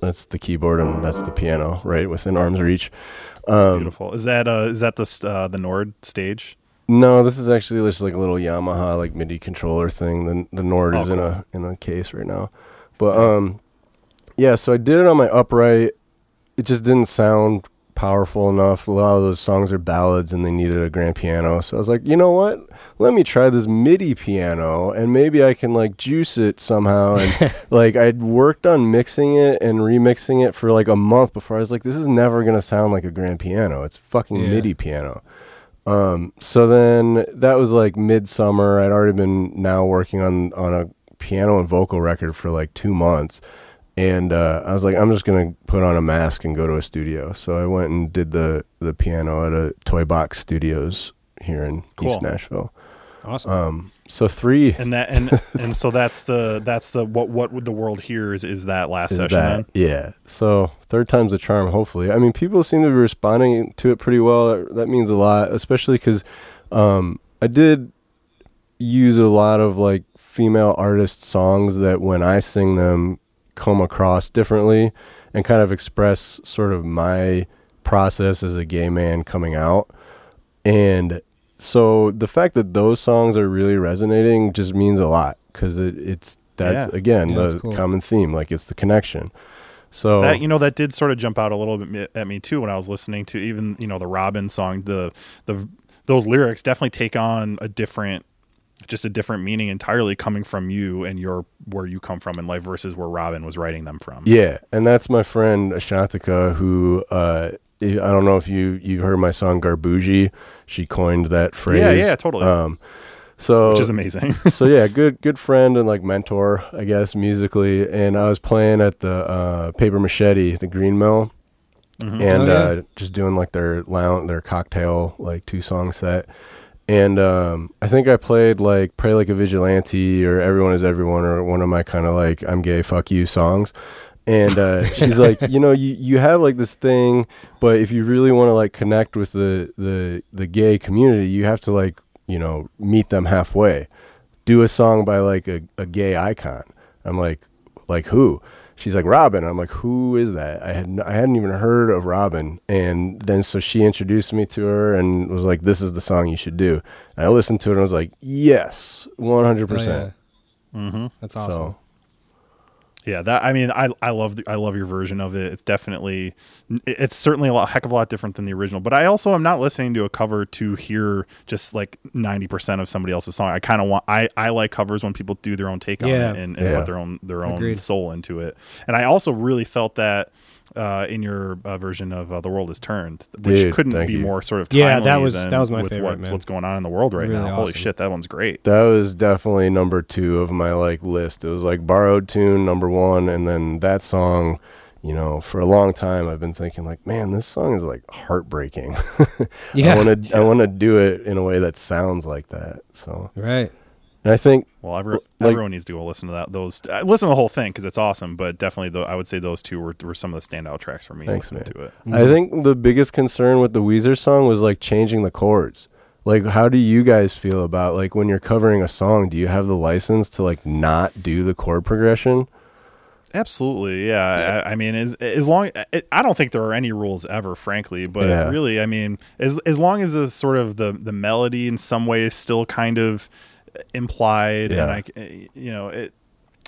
That's the keyboard and that's the piano, right within arm's reach. Um, Beautiful. Is that uh is that the uh, the Nord stage? No, this is actually just like a little Yamaha like MIDI controller thing. The the Nord Oh, is in a in a case right now. But um yeah, so I did it on my upright. It just didn't sound powerful enough. A lot of those songs are ballads and they needed a grand piano. So I was like, "You know what? Let me try this MIDI piano and maybe I can like juice it somehow." And like I'd worked on mixing it and remixing it for like a month before I was like, "This is never going to sound like a grand piano. It's fucking Yeah. MIDI piano." Um, so then that was like midsummer. I'd already been now working on on a piano and vocal record for like two months, and uh, I was like, I'm just gonna put on a mask and go to a studio. So I went and did the the piano at a Toy Box Studios here in Cool. East Nashville. Awesome. Um, so three And that and and so that's the that's the what what would the world hears is that last is session that then? yeah. So third time's the charm. Hopefully, I mean, people seem to be responding to it pretty well. That, that means a lot, especially because um, I did use a lot of like female artist songs that when I sing them come across differently and kind of express sort of my process as a gay man coming out. And so the fact that those songs are really resonating just means a lot because it, it's that's Yeah. again Yeah, the that's cool. common theme like it's the connection. So That you know that did sort of jump out a little bit at me too when I was listening to even you know the Robyn song the the those lyrics definitely take on a different just a different meaning entirely coming from you and your where you come from in life versus where Robyn was writing them from. Yeah, and that's my friend Ashantika, who uh, I don't know if you you've heard my song Garbougie. She coined that phrase. Yeah, yeah, totally. Um, so Which is amazing. so yeah, good good friend and like mentor, I guess, musically. And I was playing at the uh, Paper Machete, the Green Mill, Mhm. and Oh, yeah. uh, just doing like their lounge, their cocktail like two song set. And um, I think I played like "Pray Like a Vigilante" or "Everyone Is Everyone" or one of my kind of like "I'm gay, fuck you" songs. And uh, she's like, you know, you, you have like this thing, but if you really want to like connect with the, the the gay community, you have to like you know meet them halfway. Do a song by like a, a gay icon. I'm like, like who? She's like Robyn. I'm like, who is that? I had I hadn't even heard of Robyn, and then so she introduced me to her and was like, this is the song you should do. And I listened to it and I was like, yes, 100. Oh, percent yeah. Mhm. That's awesome. So Yeah, that I mean, I I love the, I love your version of it. It's definitely it's certainly a lot heck of a lot different than the original. But I also am not listening to a cover to hear just like ninety percent of somebody else's song. I kind of want I I like covers when people do their own take on Yeah. it and, and Yeah. put their own their own Agreed. soul into it. And I also really felt that. Uh, in your uh, version of uh, "The World Is Turned," which Dude, couldn't be you. more sort of Yeah, that was- than that was my with favorite, what's, man. what's going on in the world right Really now. Holy shit, that one's great. that was definitely number two of my like list. It was like borrowed tune number one, and then that song. You know, for a long time, I've been thinking like, man, this song is like heartbreaking. Yeah. I want to, I want to do it in a way that sounds like that. So, Right. And I think Well, every, Like- everyone needs to go listen to that. Those uh, listen to the whole thing because it's awesome. But definitely, though, I would say those two were, were some of the standout tracks for me. Thanks, listening man. to it. I think the biggest concern with the Weezer song was like changing the chords. Like, how do you guys feel about like when you're covering a song? Do you have the license to like not do the chord progression? Absolutely, yeah. I, I mean, as as long it, I don't think there are any rules ever, frankly. But Yeah. really, I mean, as as long as the sort of the the melody in some way is still kind of implied, Yeah. and I, you know, it.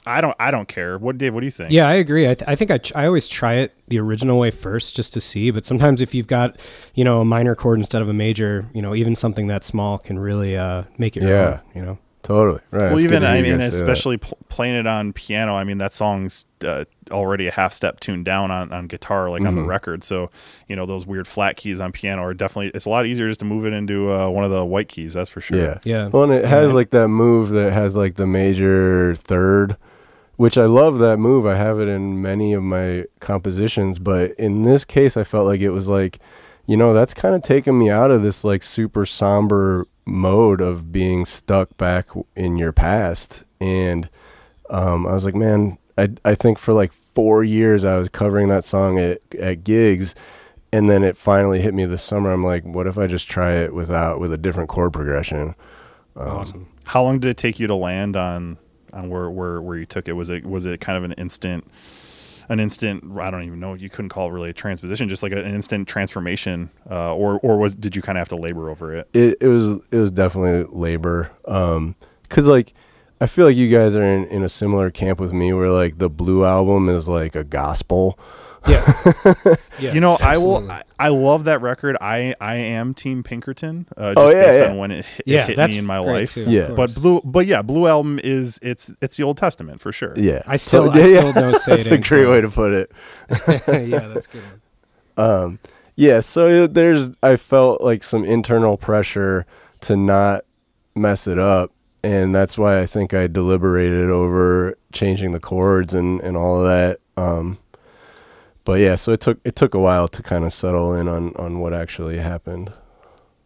I don't. I don't care. What Dave? What do you think? Yeah, I agree. I, th- I think I, ch- I always try it the original way first just to see. But sometimes if you've got, you know, a minor chord instead of a major, you know, even something that small can really uh, make it. Yeah. wrong, you know. Totally right. Well, even I mean, guys say that. especially pl- playing it on piano. I mean, that song's uh, already a half step tuned down on, on guitar, like on Mm-hmm. the record. So, you know, those weird flat keys on piano are definitely. It's a lot easier just to move it into uh, one of the white keys. That's for sure. Yeah. Yeah. Well, and it has Yeah. like that move that has like the major third, which I love that move. I have it in many of my compositions, but in this case, I felt like it was like, you know, that's kind of taking me out of this like super somber mode of being stuck back in your past. And um, I was like, man, I I think for like four years I was covering that song at at gigs. And then it finally hit me this summer. I'm like, what if I just try it without with a different chord progression? Um, awesome. How long did it take you to land on on where where where you took it? Was it was it kind of an instant? An instant, I don't even know. You couldn't call it really a transposition, just like an instant transformation, uh, or or was did you kind of have to labor over it? it, it was it was definitely labor um because like i feel like you guys are in, in a similar camp with me where like the blue album is like a gospel Yeah. yeah. you know, I will. I, I love that record. I I am Team Pinkerton, uh, Oh, just yeah, based yeah. on when it hit, Yeah, it hit me in my life. too, Yeah. But blue, but yeah, Blue Album is it's it's the Old Testament for sure. yeah I still, So- I yeah, still know say that's a great way to put it yeah, that's good. One. um yeah so there's i felt like some internal pressure to not mess it up and that's why i think i deliberated over changing the chords and and all of that um but yeah so it took it took a while to kind of settle in on on what actually happened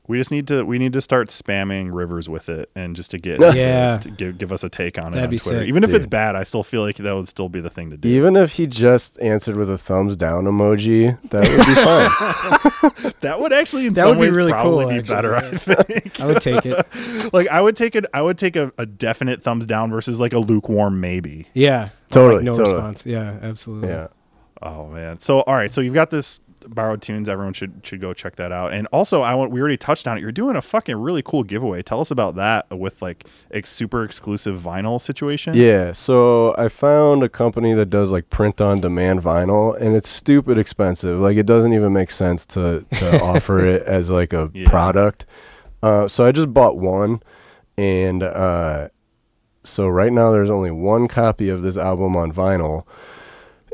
We just need to we need to start spamming Rivers with it, and just to get Yeah. to give give us a take on it That'd on be Twitter. sick. Even if it's bad, I still feel like that would still be the thing to do. Even if he just answered with a thumbs down emoji, that would be fine. that would actually in That some would be ways really probably cool, be actually, better. I think. I would take it. like I would take it. I would take a, a definite thumbs down versus like a lukewarm maybe. Yeah. Totally, Like no totally. response. Yeah, absolutely. yeah. Oh man. So all right. So you've got this borrowed tunes. Everyone should should go check that out. And also, I want we already touched on it. You're doing a fucking really cool giveaway. Tell us about that with like a super exclusive vinyl situation. Yeah, so I found a company that does like print on demand vinyl and it's stupid expensive. Like it doesn't even make sense to to offer it as like a Yeah. product. Uh, so I just bought one and uh, so right now there's only one copy of this album on vinyl.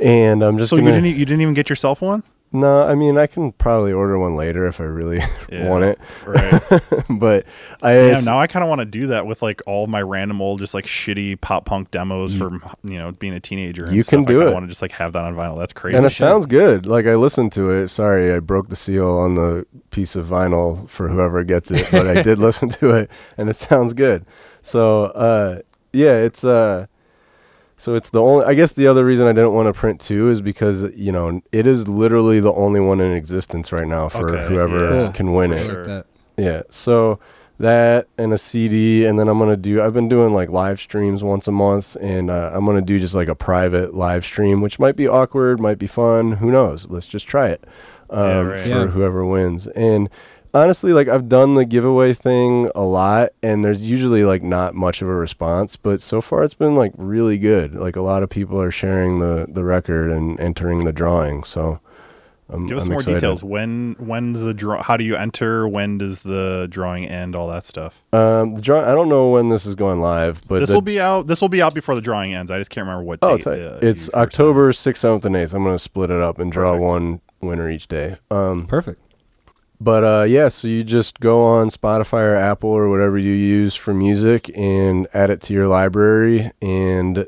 And I'm just So gonna you didn't you didn't even get yourself one? No, I mean I can probably order one later if I really Yeah. want it. Right. but I Damn, now I kind of want to do that with like all my random old just like shitty pop punk demos from you know being a teenager. And You stuff. can do I it. want to just like have that on vinyl. That's crazy. and it shit. sounds good. Like I listened to it. Sorry, I broke the seal on the piece of vinyl for whoever gets it, but I did listen to it, and it sounds good. So, uh, yeah, it's uh, so it's the only. I guess the other reason I didn't want to print two is because you know it is literally the only one in existence right now for Okay, whoever yeah. Can win it. sure. Yeah. So that and a CD, and then I'm gonna do. I've been doing like live streams once a month, and uh, I'm gonna do just like a private live stream, which might be awkward, might be fun. Who knows? Let's just try it um, Yeah, right. for Yeah. whoever wins. And honestly, like I've done the giveaway thing a lot, and there's usually like not much of a response, but so far it's been like really good. Like a lot of people are sharing the the record and entering the drawing. So. I'm, Give us I'm more excited. details. When when's the draw? How do you enter? When does the drawing end? All that stuff. Um, the draw. I don't know when this is going live, but This the- will be out. This will be out before the drawing ends. I just can't remember what Oh, date. tight. uh, it's October sixth, seventh, and eighth. I'm gonna split it up and draw Perfect. one winner each day. Um, Perfect. But uh, yeah, so you just go on Spotify or Apple or whatever you use for music and add it to your library and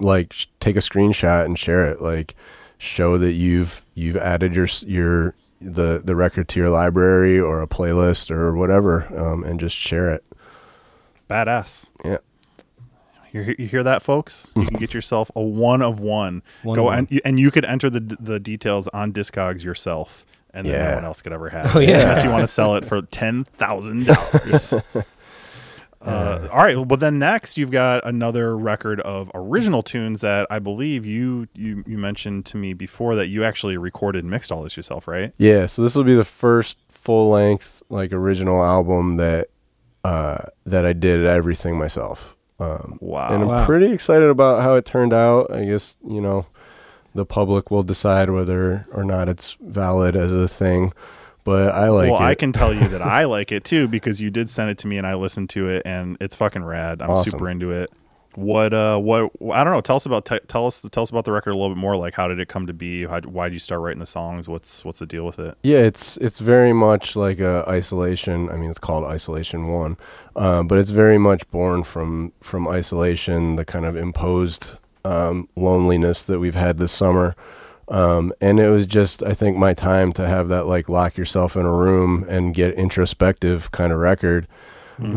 like sh- take a screenshot and share it. Like show that you've you've added your your the the record to your library or a playlist or whatever, um, and just share it. Badass. Yeah. You, hear- you hear that, folks? You can get yourself a one of one. One Go of and you, and you could enter the the details on Discogs yourself, and then no one else could ever have. Oh, yeah. unless you want to sell it for ten thousand dollars. Uh, all right. Well, then next you've got another record of original tunes that I believe you you you mentioned to me before that you actually recorded and mixed all this yourself, right? Yeah, so this will be the first full length like original album that uh, that I did everything myself. Um, Wow. and I'm Wow. pretty excited about how it turned out. I guess you know the public will decide whether or not it's valid as a thing, but I like well, it. I can tell you that I like it too because you did send it to me and I listened to it and it's fucking rad. I'm Awesome. super into it. What uh what I don't know. Tell us about t- tell us tell us about the record a little bit more. Like how did it come to be? How, why did you start writing the songs? What's what's the deal with it? Yeah, it's it's very much like a isolation. I mean, it's called Isolation One, um, but it's very much born from from isolation, the kind of imposed um, loneliness that we've had this summer. Um, and it was just, I think, my time to have that like lock yourself in a room and get introspective kind of record.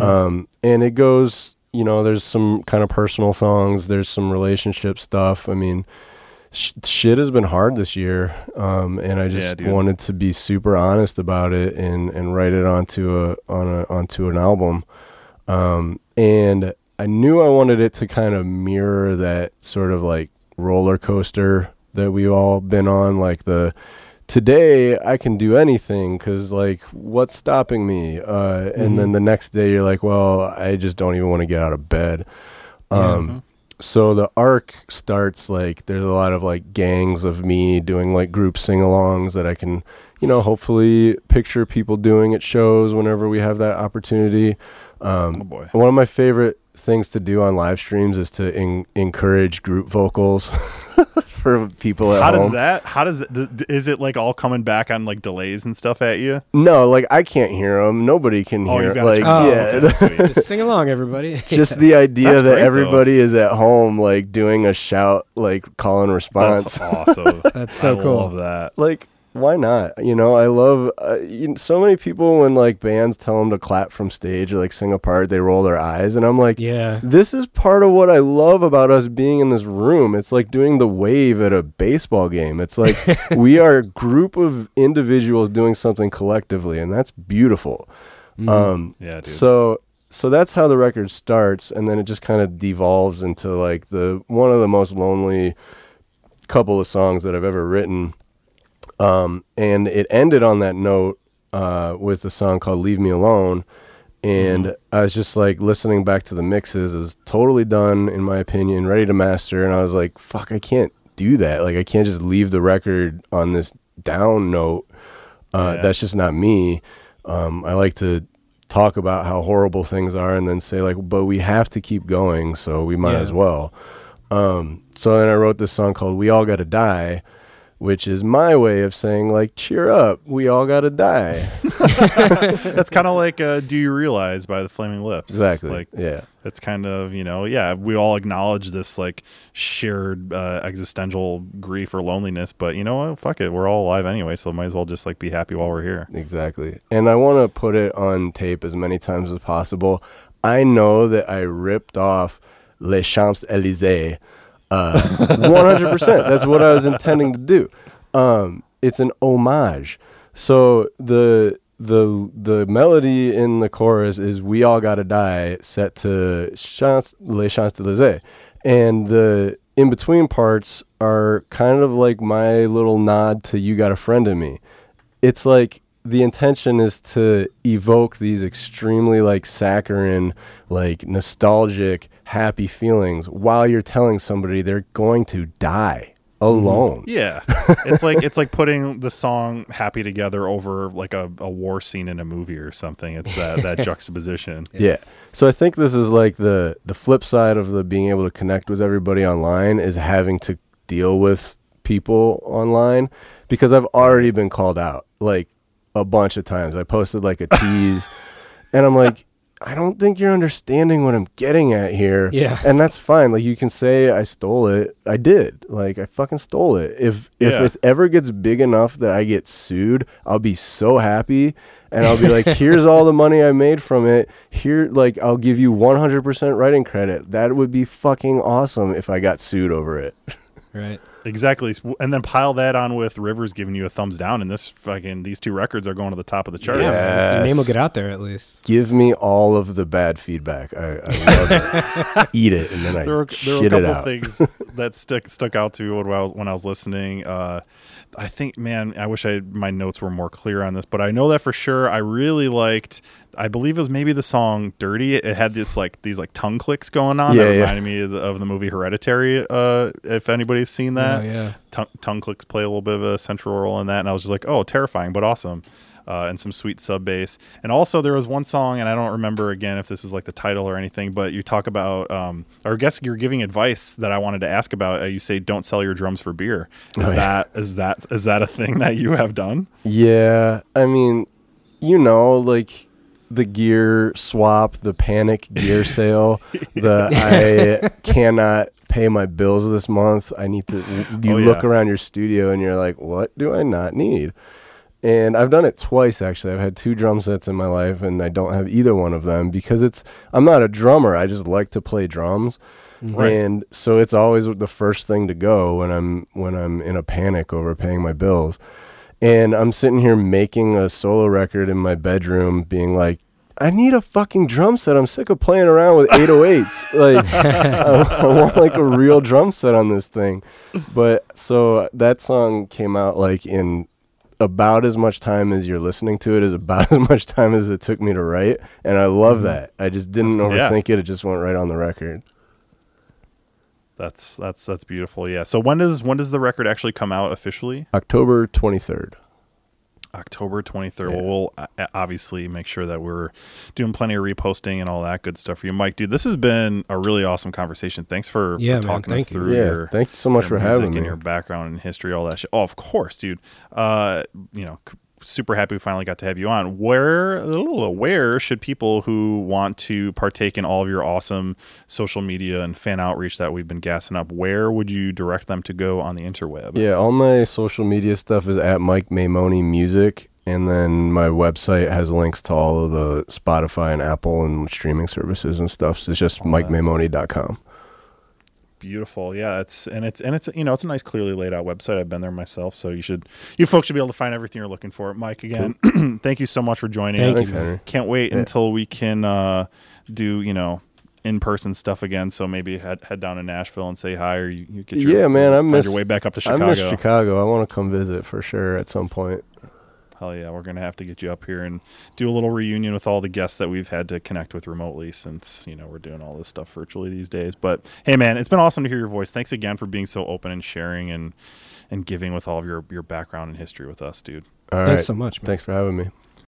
Um, and it goes, you know, there's some kind of personal songs, there's some relationship stuff. I mean, sh- shit has been hard this year, um, and I just dude. wanted to be super honest about it and and write it onto a on a onto an album. Um, and I knew I wanted it to kind of mirror that sort of like roller coaster that we've all been on, like the today I can do anything because like what's stopping me? Uh, and then the next day you're like, well, I just don't even want to get out of bed. Um, so the arc starts like there's a lot of like gangs of me doing like group sing-alongs that I can, you know, hopefully picture people doing at shows whenever we have that opportunity. Um, Oh, boy. One of my favorite things to do on live streams is to en- encourage group vocals for people at How home. does that? How does that? th- th- Is it like all coming back on like delays and stuff at you? No, like I can't hear them. Nobody can Oh, hear. you've got like to Oh, yeah, okay. Just sing along, everybody. just the idea That's that great, though. everybody is at home, like doing a shout, like call and response. That's awesome. That's so cool. I cool. Love that. like why not you know i love uh, you know, so many people when like bands tell them to clap from stage or like sing a part they roll their eyes and i'm like yeah. this is part of what i love about us being in this room it's like doing the wave at a baseball game it's like we are a group of individuals doing something collectively and that's beautiful um Yeah, dude. so so that's how the record starts and then it just kind of devolves into like the one of the most lonely couple of songs that I've ever written. Um, and it ended on that note uh, with a song called "Leave Me Alone," and I was just like listening back to the mixes. It was totally done, in my opinion, ready to master. And I was like, "Fuck, I can't do that. Like, I can't just leave the record on this down note. Uh, Yeah. That's just not me. Um, I like to." talk about how horrible things are and then say like but we have to keep going so we might Yeah. as well um, so then I wrote this song called "We All Gotta Die," which is my way of saying like, "Cheer up, we all gotta die." That's kind of like uh, "Do You Realize" by the Flaming Lips. exactly. Like yeah. it's kind of you know yeah we all acknowledge this like shared uh, existential grief or loneliness, but you know what? Fuck it, we're all alive anyway, so might as well just like be happy while we're here. Exactly. And I want to put it on tape as many times as possible. I know that I ripped off Les Champs Elysees. Uh, 100%. That's what I was intending to do. Um, it's an homage. So the the the melody in the chorus is "We All Gotta Die," set to Champs, Les Champs Elysees, and the in between parts are kind of like my little nod to "You Got a Friend in Me." it's like the intention is to evoke these extremely like saccharine like nostalgic happy feelings while you're telling somebody they're going to die mm-hmm. alone. Yeah, it's like it's like putting the song "Happy Together" over like a, a war scene in a movie or something. It's that that juxtaposition. yeah. So i think this is like the the flip side of the being able to connect with everybody online is having to deal with people online because i've already been called out like a bunch of times. I posted like a tease and i'm like I don't think you're understanding what I'm getting at here. Yeah. And that's fine. Like you can say I stole it. I did. Like I fucking stole it. If if Yeah. it ever gets big enough that I get sued, I'll be so happy and I'll be like, here's all the money I made from it. Here like I'll give you 100% writing credit. That would be fucking awesome if I got sued over it. Right. Exactly. And then pile that on with Rivers giving you a thumbs down and this fucking these two records are going to the top of the charts. Yeah. Your name will get out there at least. Give me all of the bad feedback. I, I love it. Eat it and then I there were, there were a shit it couple out. things that stuck stuck out to me when I was when I was listening. Uh, I think, man, I wish I my notes were more clear on this, but I know that for sure. I really liked. I believe it was maybe the song "Dirty." It had this like these like tongue clicks going on Yeah, that yeah. reminded me of the, of the movie Hereditary. Uh, if anybody's seen that, Oh, yeah. tongue, tongue clicks play a little bit of a central role in that, and I was just like, oh, terrifying, but awesome. Uh, and some sweet sub bass. And also, there was one song, and I don't remember again if this is like the title or anything, but you talk about, um, or I guess you're giving advice that I wanted to ask about. Uh, you say, "Don't sell your drums for beer." Is Oh, yeah. that is that is that a thing that you have done? Yeah, I mean, you know, like the gear swap, the panic gear sale, the I cannot pay my bills this month. I need to. You Oh, look around your studio and you're like, what do I not need? And I've done it twice actually. I've had two drum sets in my life, and I don't have either one of them because it's. I'm not a drummer. I just like to play drums. Right. And so it's always the first thing to go when I'm when I'm in a panic over paying my bills. And I'm sitting here making a solo record in my bedroom, being like, I need a fucking drum set. I'm sick of playing around with 808s. like, I, I want like a real drum set on this thing. But so that song came out like in about as much time as you're listening to it is about as much time as it took me to write. And I love mm-hmm. that. I just didn't cool. Yeah. overthink it. It just went right on the record. That's that's that's beautiful. Yeah. So when does when does the record actually come out officially? October 23rd. October 23rd. Yeah. Well, we'll uh, obviously make sure that we're doing plenty of reposting and all that good stuff for you, Mike. Dude, this has been a really awesome conversation. Thanks for, Yeah, for man, talking us you. through Yeah, your thank you so much your for music having and me. your background and history, all that shit. Oh, of course, dude. Uh, you know, c- super happy we finally got to have you on. Where where should people who want to partake in all of your awesome social media and fan outreach that we've been gassing up, where would you direct them to go on the interweb? Yeah, all my social media stuff is at Mike Maimoni Music, and then my website has links to all of the Spotify and Apple and streaming services and stuff. So it's just MikeMaimoni.com. Beautiful, yeah. It's and it's and it's you know it's a nice, clearly laid out website. I've been there myself, so you should you folks should be able to find everything you're looking for. Mike, again, thank you so much for joining Thanks, us. Henry. Can't wait Yeah. until we can uh, do you know in person stuff again. So maybe head head down to Nashville and say hi, or you, you get your Yeah, man, I find miss- your way back up to Chicago. I miss Chicago. I want to come visit for sure at some point. Hell yeah, we're gonna have to get you up here and do a little reunion with all the guests that we've had to connect with remotely since you know we're doing all this stuff virtually these days. But hey, man, it's been awesome to hear your voice. Thanks again for being so open and sharing and and giving with all of your your background and history with us, dude. All right. Thanks so much, man. Thanks for having me.